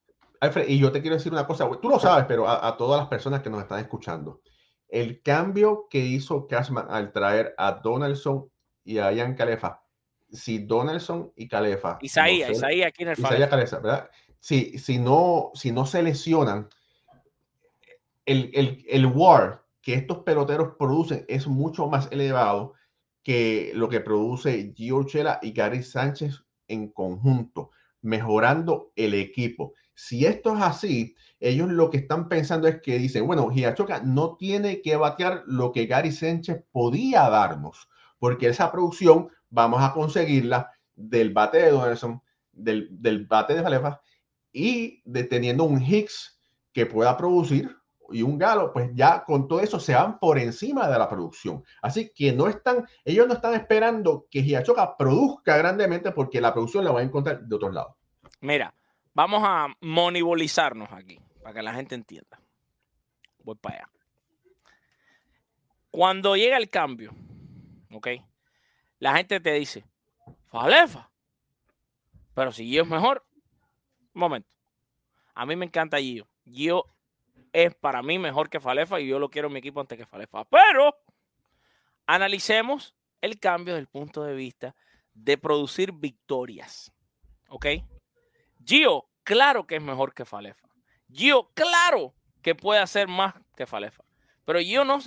Alfred, y yo te quiero decir una cosa, tú lo sabes, pero a, a todas las personas que nos están escuchando, el cambio que hizo Cashman al traer a Donaldson y a Ian Calefa, si Donaldson y Calefa. Isaías, no Isaías aquí en el Isaías. Calefa, ¿verdad? Si, si, no, si no se lesionan, el, el, el WAR que estos peloteros producen es mucho más elevado que lo que produce Gio y Gary Sánchez en conjunto, mejorando el equipo. Si esto es así, ellos lo que están pensando es que dicen, bueno, Giachoca no tiene que batear lo que Gary Sánchez podía darnos, porque esa producción vamos a conseguirla del bate de Donaldson, del, del bate de Falefa y de teniendo un Hicks que pueda producir y un Galo, pues ya con todo eso se van por encima de la producción. Así que no están, ellos no están esperando que Giachoca produzca grandemente porque la producción la van a encontrar de otros lados. Mira, vamos a monibolizarnos aquí, para que la gente entienda. Voy para allá. Cuando llega el cambio, ¿ok? La gente te dice, Falefa, pero si Gio es mejor, un momento. A mí me encanta Gio. Gio es para mí mejor que Falefa y yo lo quiero en mi equipo antes que Falefa. Pero analicemos el cambio desde el punto de vista de producir victorias. ¿Ok? Gio, claro que es mejor que Falefa. Gio, claro que puede hacer más que Falefa. Pero Gio no.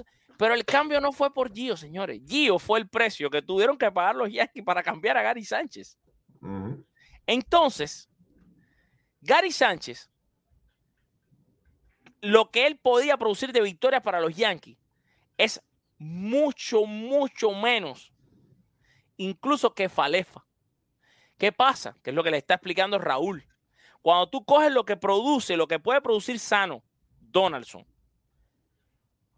Pero el cambio no fue por Gio, señores. Gio fue el precio que tuvieron que pagar los Yankees para cambiar a Gary Sánchez. Entonces, Gary Sánchez, lo que él podía producir de victorias para los Yankees es mucho, mucho menos, incluso que Falefa. ¿Qué pasa? Que es lo que le está explicando Raúl. Cuando tú coges lo que produce, lo que puede producir sano, Donaldson,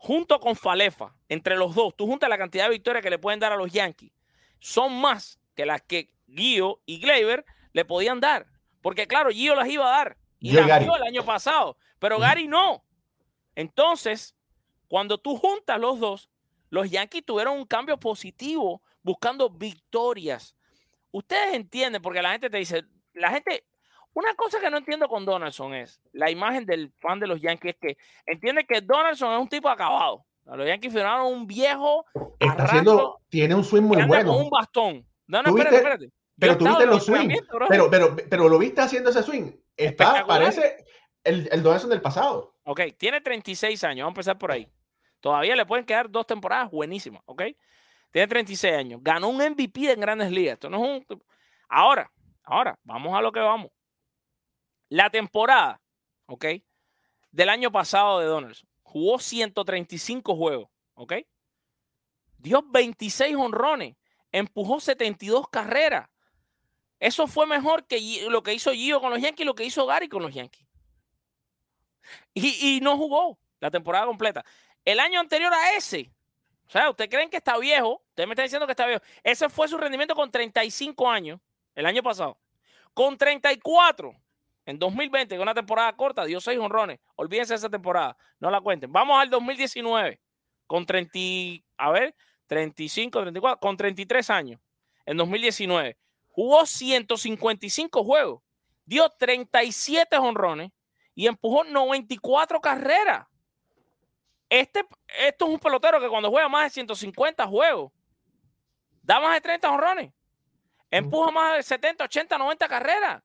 junto con Falefa, entre los dos, tú juntas la cantidad de victorias que le pueden dar a los Yankees, son más que las que Gio y Gleyber le podían dar. Porque claro, Gio las iba a dar. Y las dio el año pasado. Pero. Gary no. Entonces, cuando tú juntas los dos, los Yankees tuvieron un cambio positivo buscando victorias. Ustedes entienden, porque la gente te dice, la gente, una cosa que no entiendo con Donaldson es la imagen del fan de los Yankees es que entiende que Donaldson es un tipo acabado. Los Yankees firmaron un viejo Está haciendo, tiene un swing muy bueno. con un bastón. No, no, ¿Tú espérate, espérate. Pero tú viste los swings. Pero, pero, pero lo viste haciendo ese swing. Está, parece el, el Donaldson del pasado. Ok, tiene 36 años, vamos a empezar por ahí. Todavía le pueden quedar dos temporadas buenísimas, ¿ok? Tiene 36 años, ganó un MVP en grandes ligas. Esto no es un... Ahora, ahora, vamos a lo que vamos. La temporada, ¿ok? Del año pasado de Donaldson, jugó 135 juegos, ¿ok? Dio 26 honrones, empujó 72 carreras. Eso fue mejor que lo que hizo Gio con los Yankees y lo que hizo Gary con los Yankees. Y, y no jugó la temporada completa. El año anterior a ese, o sea, ustedes creen que está viejo, ustedes me están diciendo que está viejo. Ese fue su rendimiento con 35 años, el año pasado. Con 34, en 2020, con una temporada corta, dio 6 honrones. Olvídense de esa temporada, no la cuenten. Vamos al 2019, con 30, y- a ver, 35, 34, con 33 años, en 2019. jugó 155 juegos, dio 37 honrones y empujó 94 carreras. Este, esto es un pelotero que cuando juega más de 150 juegos, da más de 30 honrones, empuja más de 70, 80, 90 carreras.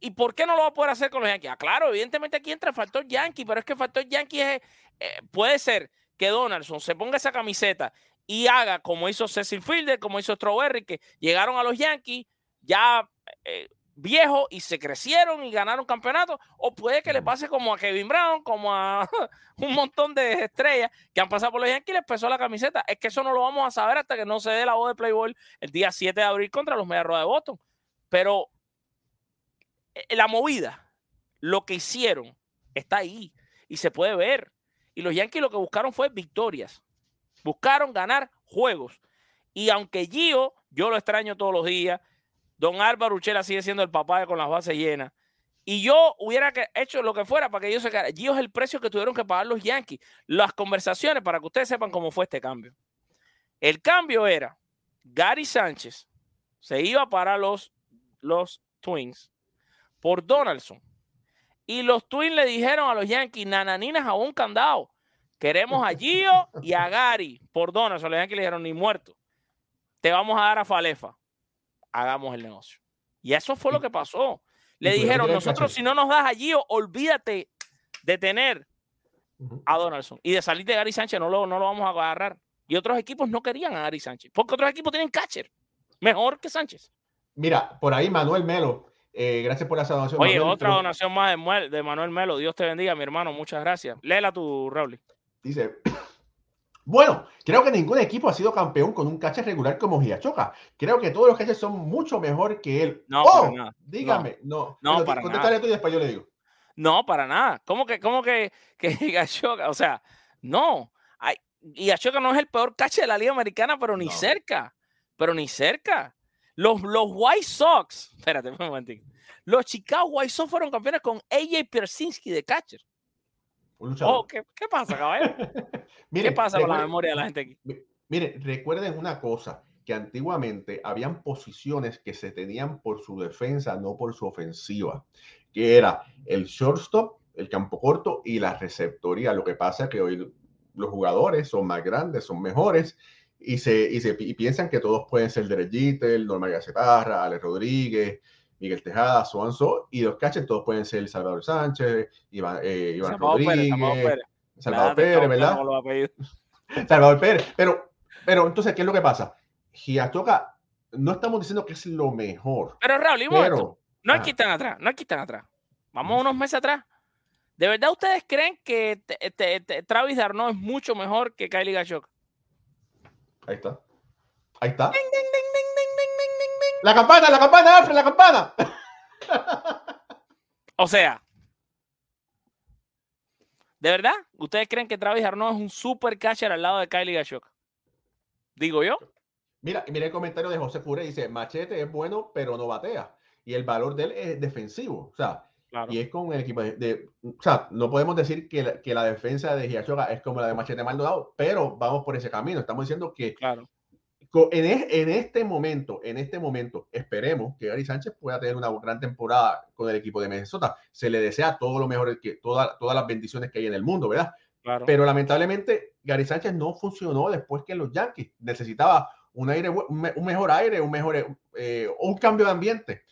¿Y por qué no lo va a poder hacer con los Yankees? Ah, claro, evidentemente aquí entra el factor Yankee, pero es que el factor Yankee es, eh, puede ser que Donaldson se ponga esa camiseta y haga como hizo Cecil Fielder, como hizo Strawberry, que llegaron a los Yankees ya eh, viejos y se crecieron y ganaron campeonatos, o puede que le pase como a Kevin Brown, como a un montón de estrellas que han pasado por los Yankees y les pesó la camiseta. Es que eso no lo vamos a saber hasta que no se dé la voz de Playboy el día 7 de abril contra los Medias de Boston. Pero la movida, lo que hicieron, está ahí y se puede ver. Y los Yankees lo que buscaron fue victorias. Buscaron ganar juegos. Y aunque Gio, yo lo extraño todos los días, Don Álvaro Uchela sigue siendo el papá con las bases llenas. Y yo hubiera hecho lo que fuera para que ellos se quedaran. Gio es el precio que tuvieron que pagar los Yankees. Las conversaciones, para que ustedes sepan cómo fue este cambio. El cambio era Gary Sánchez se iba para los, los Twins por Donaldson. Y los Twins le dijeron a los Yankees, nananinas a un candado. Queremos a Gio y a Gary por Donaldson. Los Yankees le dijeron, ni muerto. Te vamos a dar a Falefa. Hagamos el negocio. Y eso fue lo que pasó. Le dijeron, nosotros si no nos das a Gio, olvídate de tener a Donaldson. Y de salir de Gary Sánchez no lo, no lo vamos a agarrar. Y otros equipos no querían a Gary Sánchez. Porque otros equipos tienen catcher. Mejor que Sánchez. Mira, por ahí Manuel Melo eh, gracias por esa donación. Oye, otra donación más de, Manuel Melo. Dios te bendiga, mi hermano. Muchas gracias. Léela tu, Raúl. Dice, bueno, creo que ningún equipo ha sido campeón con un catcher regular como Giachoca. Creo que todos los catchers son mucho mejor que él. No, oh, dígame, no. No, para nada. tú y después yo le digo. No, para nada. ¿Cómo que, cómo que, que O sea, no. Hay, no es el peor catcher de la Liga Americana, pero ni cerca. Pero ni cerca. Los, los White Sox, espérate un momentito. Los Chicago White Sox fueron campeones con AJ Piersinski de catcher. Oh, ¿qué, ¿qué, pasa, caballero? ¿Qué pasa con la memoria de la gente aquí? Mire, recuerden una cosa, que antiguamente habían posiciones que se tenían por su defensa, no por su ofensiva, que era el shortstop, el campo corto y la receptoría. Lo que pasa es que hoy los jugadores son más grandes, son mejores y, se, y, se, y piensan que todos pueden ser Derek Jeter, Norma Gacetarra, Alex Rodríguez, Miguel Tejada, Suanzo, y los catchers todos pueden ser Salvador Sánchez, Iván, eh, Iván Rodríguez, Salvador Pérez, ¿verdad? Salvador Pérez. Pero, pero entonces, ¿qué es lo que pasa? Giatoca, no estamos diciendo que es lo mejor. Pero Raúl, y pero, no aquí están atrás, no aquí están atrás. Vamos unos meses atrás. ¿De verdad ustedes creen que Travis Darno es mucho mejor que Kylie Gachok? Ahí está. Ahí está. la campana, la campana, Alfred, la campana. o sea, ¿de verdad? ¿Ustedes creen que Travis Arnold es un super catcher al lado de Kylie Gashok? Digo yo. Mira, mira el comentario de José Fure, dice, Machete es bueno, pero no batea. Y el valor de él es defensivo. O sea, y es con el equipo de, O sea, no podemos decir que la, que la defensa de Giachoga es como la de Machete Maldonado, pero vamos por ese camino. Estamos diciendo que claro. en, en, este momento, en este momento, esperemos que Gary Sánchez pueda tener una gran temporada con el equipo de Minnesota. Se le desea todo lo mejor, que, toda, todas las bendiciones que hay en el mundo, ¿verdad? Claro. Pero lamentablemente Gary Sánchez no funcionó después que los Yankees necesitaba un aire, un, mejor aire, un mejor, eh, un cambio de ambiente.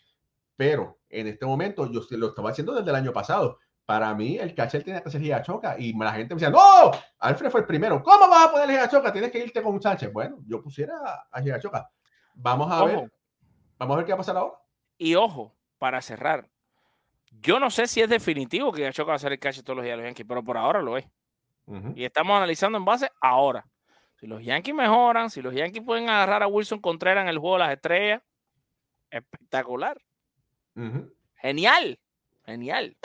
Pero en este momento, yo lo estaba haciendo desde el año pasado. Para mí, el catcher tiene que ser Choca y la gente me decía, no, Alfred fue el primero. ¿Cómo vas a poner Choca? Tienes que irte con un Sánchez. Bueno, yo pusiera a Choca. Vamos a ver. Vamos a ver qué va a pasar ahora. Y ojo, para cerrar, yo no sé si es definitivo que Choca va a ser el catcher todos los días de los Yankees, pero por ahora lo es. Y estamos analizando en base ahora. Si los Yankees mejoran, si los Yankees pueden agarrar a Wilson Contreras en el juego de las estrellas, espectacular. Genial, genial.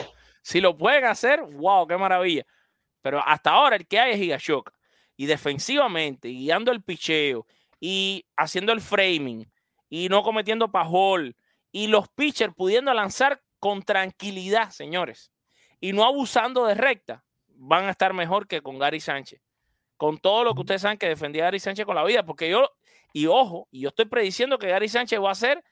Si lo pueden hacer, wow, qué maravilla. Pero hasta ahora el que hay es Higashioka. Y defensivamente, guiando el picheo, y haciendo el framing, y no cometiendo pajol, y los pitchers pudiendo lanzar con tranquilidad, señores, y no abusando de recta, van a estar mejor que con Gary Sánchez. Con todo lo que ustedes saben que defendía a Gary Sánchez con la vida, porque yo, y ojo, y yo estoy prediciendo que Gary Sánchez va a ser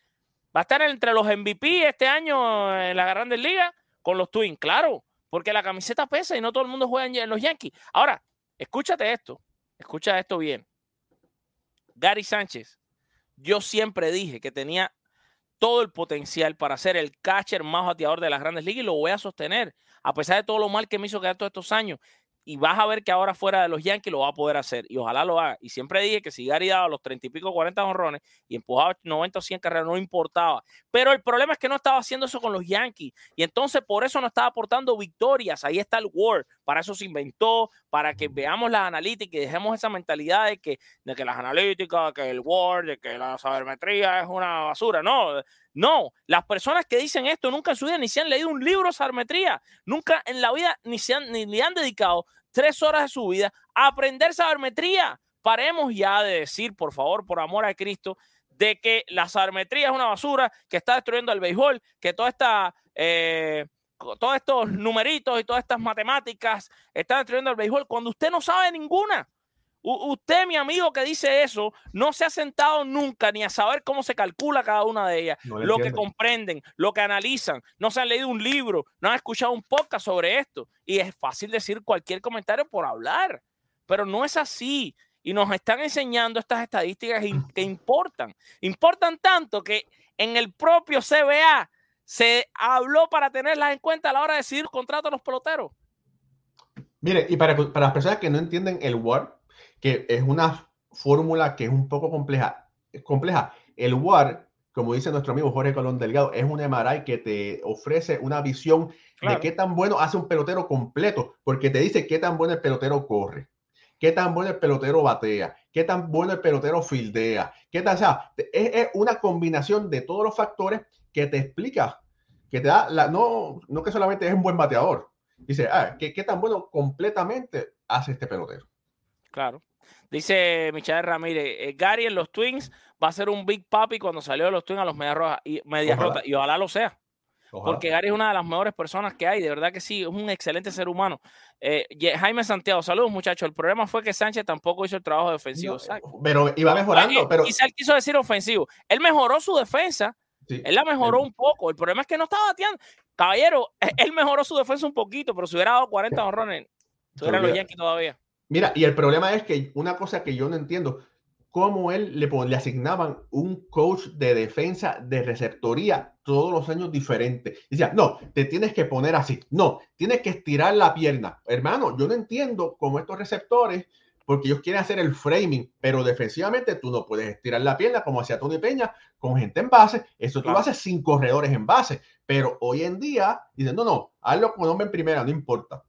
Va a estar entre los MVP este año en la Grandes Ligas con los Twins, claro, porque la camiseta pesa y no todo el mundo juega en los Yankees. Ahora, escúchate esto, escucha esto bien. Gary Sánchez, yo siempre dije que tenía todo el potencial para ser el catcher más bateador de las grandes ligas y lo voy a sostener, a pesar de todo lo mal que me hizo quedar todos estos años y vas a ver que ahora fuera de los Yankees lo va a poder hacer y ojalá lo haga. Y siempre dije que si Gary daba los 30 y pico, 40 honrones y empujaba 90 o 100 carreras, no importaba. Pero el problema es que no estaba haciendo eso con los Yankees y entonces por eso no estaba aportando victorias. Ahí está el Word. Para eso se inventó, para que veamos las analíticas y dejemos esa mentalidad de que, de que las analíticas, que el Word, de que la sabermetría es una basura. No, no, las personas que dicen esto nunca en su vida ni se han leído un libro de sabermetría, nunca en la vida ni, se han, ni le han dedicado tres horas de su vida a aprender sabermetría. Paremos ya de decir, por favor, por amor a Cristo, de que la sabermetría es una basura que está destruyendo el béisbol, que toda esta, eh, todos estos numeritos y todas estas matemáticas están destruyendo el béisbol cuando usted no sabe ninguna usted, mi amigo, que dice eso, no se ha sentado nunca ni a saber cómo se calcula cada una de ellas, lo que comprenden, lo que analizan, no se han leído un libro, no han escuchado un podcast sobre esto. Y es fácil decir cualquier comentario por hablar, pero no es así. Y nos están enseñando estas estadísticas que importan. Importan tanto que en el propio CBA se habló para tenerlas en cuenta a la hora de decidir contrato a los peloteros. Mire, y para, para las personas que no entienden el WAR, que es una fórmula que es un poco compleja. compleja. El WAR, como dice nuestro amigo Jorge Colón Delgado, es un MRI que te ofrece una visión de qué tan bueno hace un pelotero completo, porque te dice qué tan bueno el pelotero corre, qué tan bueno el pelotero batea, qué tan bueno el pelotero fildea, qué tan, o sea, es, una combinación de todos los factores que te explica, que te da, la, no, no que solamente es un buen bateador, dice, ah, qué, qué tan bueno completamente hace este pelotero. Claro. Dice Michael Ramírez, eh, Gary en los Twins va a ser un Big Papi cuando salió de los Twins a los Medias Rojas y Medias Rotas. Y ojalá lo sea. Porque Gary es una de las mejores personas que hay, de verdad que sí, es un excelente ser humano. Eh, Jaime Santiago, saludos muchachos. El problema fue que Sánchez tampoco hizo el trabajo defensivo. pero iba mejorando. pero... Quizá él quiso decir ofensivo. Él mejoró su defensa, él la mejoró un poco. El problema es que no estaba bateando. Caballero, él mejoró su defensa un poquito, pero si hubiera dado 40 honrones, estuvieran los Yankees todavía. Mira, y el problema es que una cosa que yo no entiendo, cómo él le, le asignaban un coach de defensa de receptoría todos los años diferentes. Decía, no, te tienes que poner así, no, tienes que estirar la pierna. Hermano, yo no entiendo cómo estos receptores, porque ellos quieren hacer el framing, pero defensivamente tú no puedes estirar la pierna como hacía Tony Peña con gente en base. Eso tú lo haces sin corredores en base. Pero hoy en día dicen, no, no, hazlo como hombre en primera, no importa.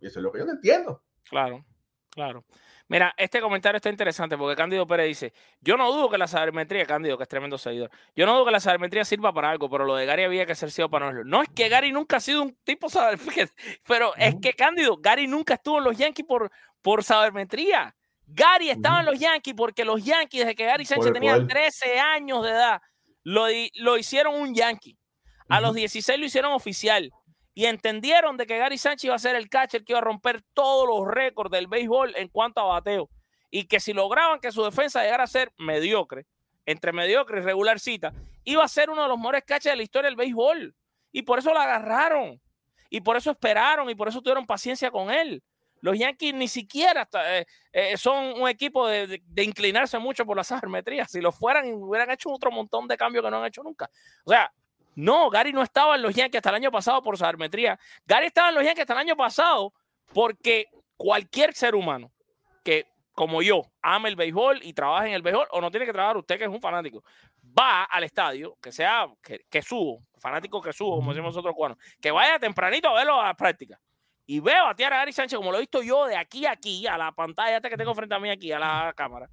Y eso es lo que yo no entiendo. Claro. Claro. Mira, este comentario está interesante porque Cándido Pérez dice, yo no dudo que la sabermetría, Cándido, que es tremendo seguidor, yo no dudo que la sabermetría sirva para algo, pero lo de Gary había que ser sido para nosotros. No es que Gary nunca ha sido un tipo sabermetría, pero es que Cándido, Gary nunca estuvo en los Yankees por, por sabermetría. Gary estaba en los Yankees porque los Yankees, desde que Gary Sánchez tenía 13 años de edad, lo, lo hicieron un Yankee. A los 16 lo hicieron oficial y entendieron de que Gary Sánchez iba a ser el catcher que iba a romper todos los récords del béisbol en cuanto a bateo y que si lograban que su defensa llegara a ser mediocre, entre mediocre y regularcita, iba a ser uno de los mejores catchers de la historia del béisbol. Y por eso lo agarraron. Y por eso esperaron y por eso tuvieron paciencia con él. Los Yankees ni siquiera eh, eh, son un equipo de, inclinarse mucho por las geometrías. Si lo fueran, hubieran hecho otro montón de cambios que no han hecho nunca. O sea, no, Gary no estaba en los Yankees hasta el año pasado por sabermetría. Gary estaba en los Yankees hasta el año pasado porque cualquier ser humano que, como yo, ame el béisbol y trabaje en el béisbol, o no tiene que trabajar usted que es un fanático, va al estadio, que sea que, que subo, fanático que subo, como decimos nosotros cuando, que vaya tempranito a verlo a la práctica. Y veo a Tiara Gary Sánchez, como lo he visto yo de aquí a aquí, a la pantalla que tengo frente a mí aquí, a la cámara.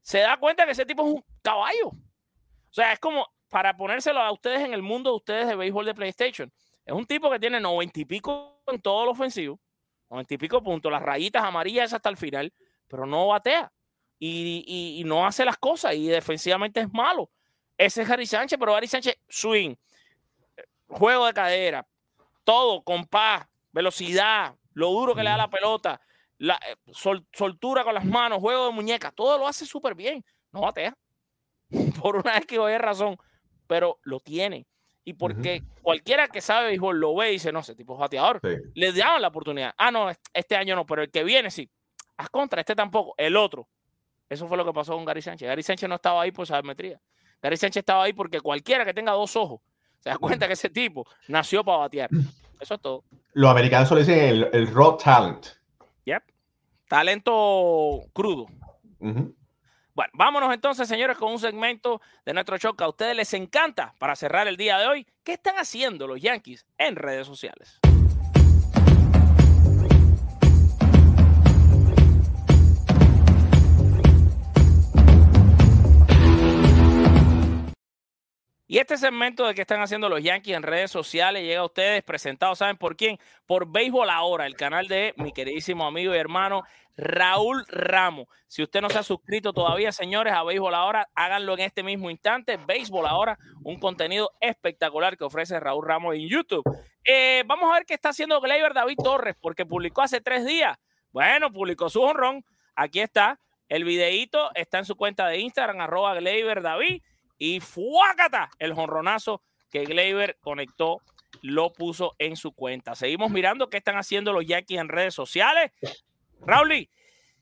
Se da cuenta que ese tipo es un caballo. O sea, es como, para ponérselo a ustedes en el mundo de ustedes de béisbol de PlayStation. Es un tipo que tiene noventa y pico en todo lo ofensivo, noventa y pico puntos, las rayitas amarillas hasta el final, pero no batea y, no hace las cosas y defensivamente es malo. Ese es Gary Sánchez, pero Gary Sánchez, swing, juego de cadera, todo, compás, velocidad, lo duro que le da la pelota, la eh, soltura con las manos, juego de muñeca, todo lo hace súper bien. No batea. Por una vez que voy a razón pero lo tiene. Y porque cualquiera que sabe béisbol lo ve y dice, no, ese tipo es bateador, Sí. le daban la oportunidad. Ah, no, est- este año no, pero el que viene sí. Haz contra, este tampoco, el otro. Eso fue lo que pasó con Gary Sánchez. Gary Sánchez no estaba ahí por sabermetría. Gary Sánchez estaba ahí porque cualquiera que tenga dos ojos se da cuenta que ese tipo nació para batear. Eso es todo. Los americanos solo dicen el, el raw talent. Yep. Talento crudo. Bueno, vámonos entonces, señores, con un segmento de nuestro show que a ustedes les encanta para cerrar el día de hoy. ¿Qué están haciendo los Yankees en redes sociales? Y este segmento de qué están haciendo los Yankees en redes sociales llega a ustedes presentado, ¿saben por quién? Por Béisbol Ahora, el canal de mi queridísimo amigo y hermano Raúl Ramos. Si usted no se ha suscrito todavía, señores, a Béisbol Ahora, háganlo en este mismo instante. Béisbol Ahora, un contenido espectacular que ofrece Raúl Ramos en YouTube. Eh, vamos a ver qué está haciendo Gleyber David Torres, porque publicó hace tres días. Bueno, publicó su honrón. Aquí está. El videíto está en su cuenta de Instagram, arroba Gleyber David. Y fuácata, el jonronazo que Gleyber conectó, lo puso en su cuenta. Seguimos mirando qué están haciendo los Yankees en redes sociales. Rauli,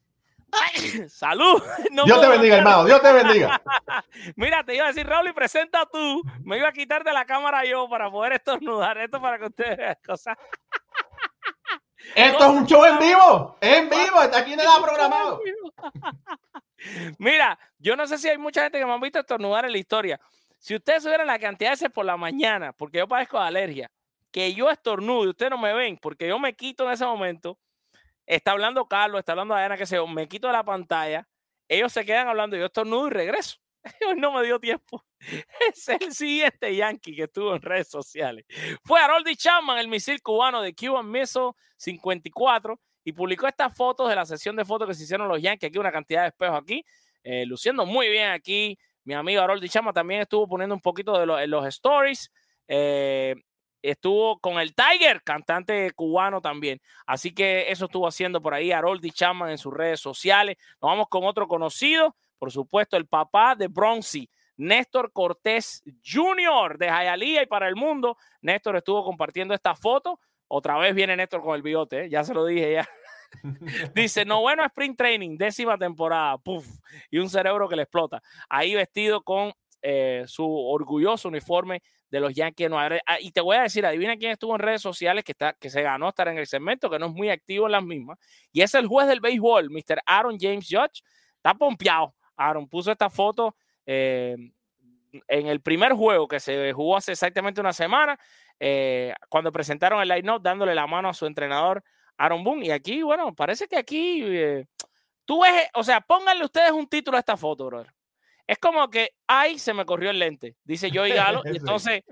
¡ay! salud. No Dios te bendiga, hablar. hermano. Dios te bendiga. Mira, te iba a decir, Raúl, y presenta tú. Me iba a quitar de la cámara yo para poder estornudar. Esto para que ustedes vean cosas. Esto es un show en vivo. En vivo. Está aquí nada programado. Mira, yo no sé si hay mucha gente que me han visto estornudar en la historia. Si ustedes supieran la cantidad de veces por la mañana, porque yo padezco de alergia, que yo estornudo y ustedes no me ven, porque yo me quito en ese momento, está hablando Carlos, está hablando Diana, que se me quito de la pantalla, ellos se quedan hablando, yo estornudo y regreso. Hoy no me dio tiempo. Es el siguiente Yankee que estuvo en redes sociales. Fue Haroldi Chapman, el misil cubano de Cuban Missile 54, y publicó estas fotos de la sesión de fotos que se hicieron los Yankees. Aquí una cantidad de espejos aquí, eh, luciendo muy bien aquí. Mi amigo Haroldi Chapman también estuvo poniendo un poquito de los stories. Eh, estuvo con el Tiger, cantante cubano también. Así que eso estuvo haciendo por ahí Haroldi Chapman en sus redes sociales. Nos vamos con otro conocido, por supuesto, el papá de Bronzy, Néstor Cortés Jr. de Hialeah y para el mundo. Néstor estuvo compartiendo esta foto. Otra vez viene Néstor con el bigote, ¿eh? ya se lo dije ya. Dice, no bueno, sprint training, décima temporada, puf, y un cerebro que le explota. Ahí vestido con eh, su orgulloso uniforme de los Yankees de Nueva York. Ah, y te voy a decir, adivina quién estuvo en redes sociales que, está, que se ganó estar en el segmento, que no es muy activo en las mismas. Y es el juez del béisbol, Mr. Aaron James Judge. Está pompeado. Aaron puso esta foto eh, en el primer juego que se jugó hace exactamente una semana, eh, cuando presentaron el line-up, dándole la mano a su entrenador Aaron Boone. Y aquí, bueno, parece que aquí eh, tú ves, o sea, pónganle ustedes un título a esta foto, brother. Es como que, ay, se me corrió el lente, dice Joey Galo, y entonces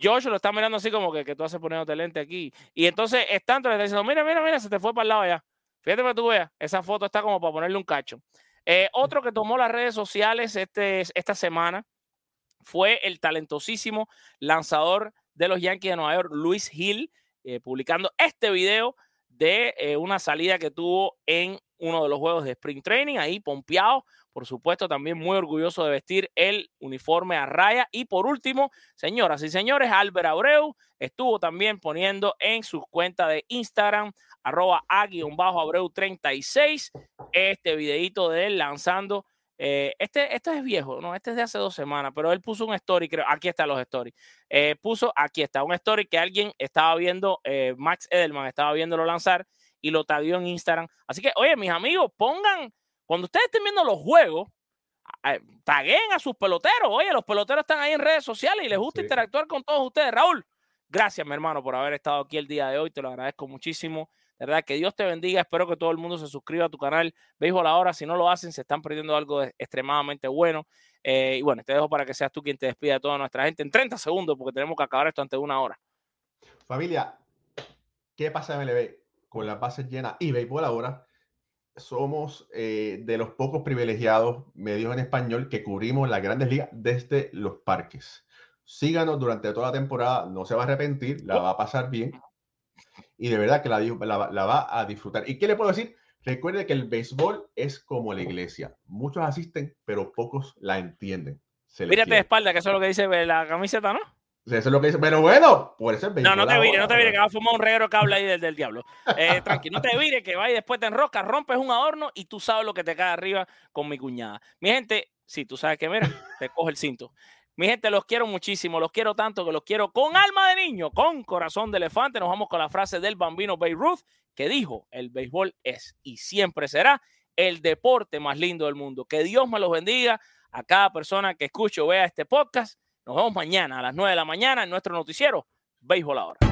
Josh lo está mirando así como que, que tú haces poniéndote lente aquí. Y entonces Stanton le está diciendo, mira, mira, mira, se te fue para el lado allá. Fíjate para que tú veas, esa foto está como para ponerle un cacho. Eh, otro que tomó las redes sociales este, esta semana fue el talentosísimo lanzador de los Yankees de Nueva York, Luis Hill, eh, publicando este video de eh, una salida que tuvo en uno de los juegos de Spring Training, ahí pompeado, por supuesto, también muy orgulloso de vestir el uniforme a raya. Y por último, señoras y señores, Albert Abreu estuvo también poniendo en sus cuentas de Instagram, arroba a-abreu 36, este videito de él lanzando. eh, este, este es viejo, no, este es de hace dos semanas, pero él puso un story, creo, aquí están los stories. Eh, puso, aquí está, un story que alguien estaba viendo, eh, Max Edelman estaba viéndolo lanzar y lo tagueó en Instagram. Así que, oye, mis amigos, pongan, cuando ustedes estén viendo los juegos, taguen a sus peloteros. Oye, los peloteros están ahí en redes sociales y les gusta Sí. interactuar con todos ustedes. Raúl, gracias, mi hermano, por haber estado aquí el día de hoy. Te lo agradezco muchísimo. De verdad, que Dios te bendiga. Espero que todo el mundo se suscriba a tu canal. Béisbol ahora, si no lo hacen, se están perdiendo algo de- extremadamente bueno. Eh, y bueno, te dejo para que seas tú quien te despida de toda nuestra gente en 30 segundos, porque tenemos que acabar esto antes de una hora. Familia, ¿qué pasa en MLB? Con las bases llenas y béisbol ahora, somos eh, de los pocos privilegiados medios en español que cubrimos las grandes ligas desde los parques. Síganos durante toda la temporada, no se va a arrepentir, la va a pasar bien y de verdad que la, la- la va a disfrutar. ¿Y qué le puedo decir? Recuerde que el béisbol es como la iglesia. Muchos asisten, pero pocos la entienden. Mírate de espalda, que eso es lo que dice la camiseta, ¿no? Eso es lo que dice. Pero bueno, por eso es No, no te vires, no te vires, que va a fumar un reguero de cable ahí del, del diablo. Eh, tranqui, no te vires, que va y después te enroscas, rompes un adorno y tú sabes lo que te cae arriba con mi cuñada. Mi gente, sí, tú sabes que, mira, te coge el cinto. Mi gente, los quiero muchísimo, los quiero tanto que los quiero con alma de niño, con corazón de elefante. Nos vamos con la frase del bambino Beirut que dijo, el béisbol es y siempre será el deporte más lindo del mundo. Que Dios me los bendiga a cada persona que escuche o vea este podcast. Nos vemos mañana a las 9 de la mañana en nuestro noticiero Béisbol Ahora.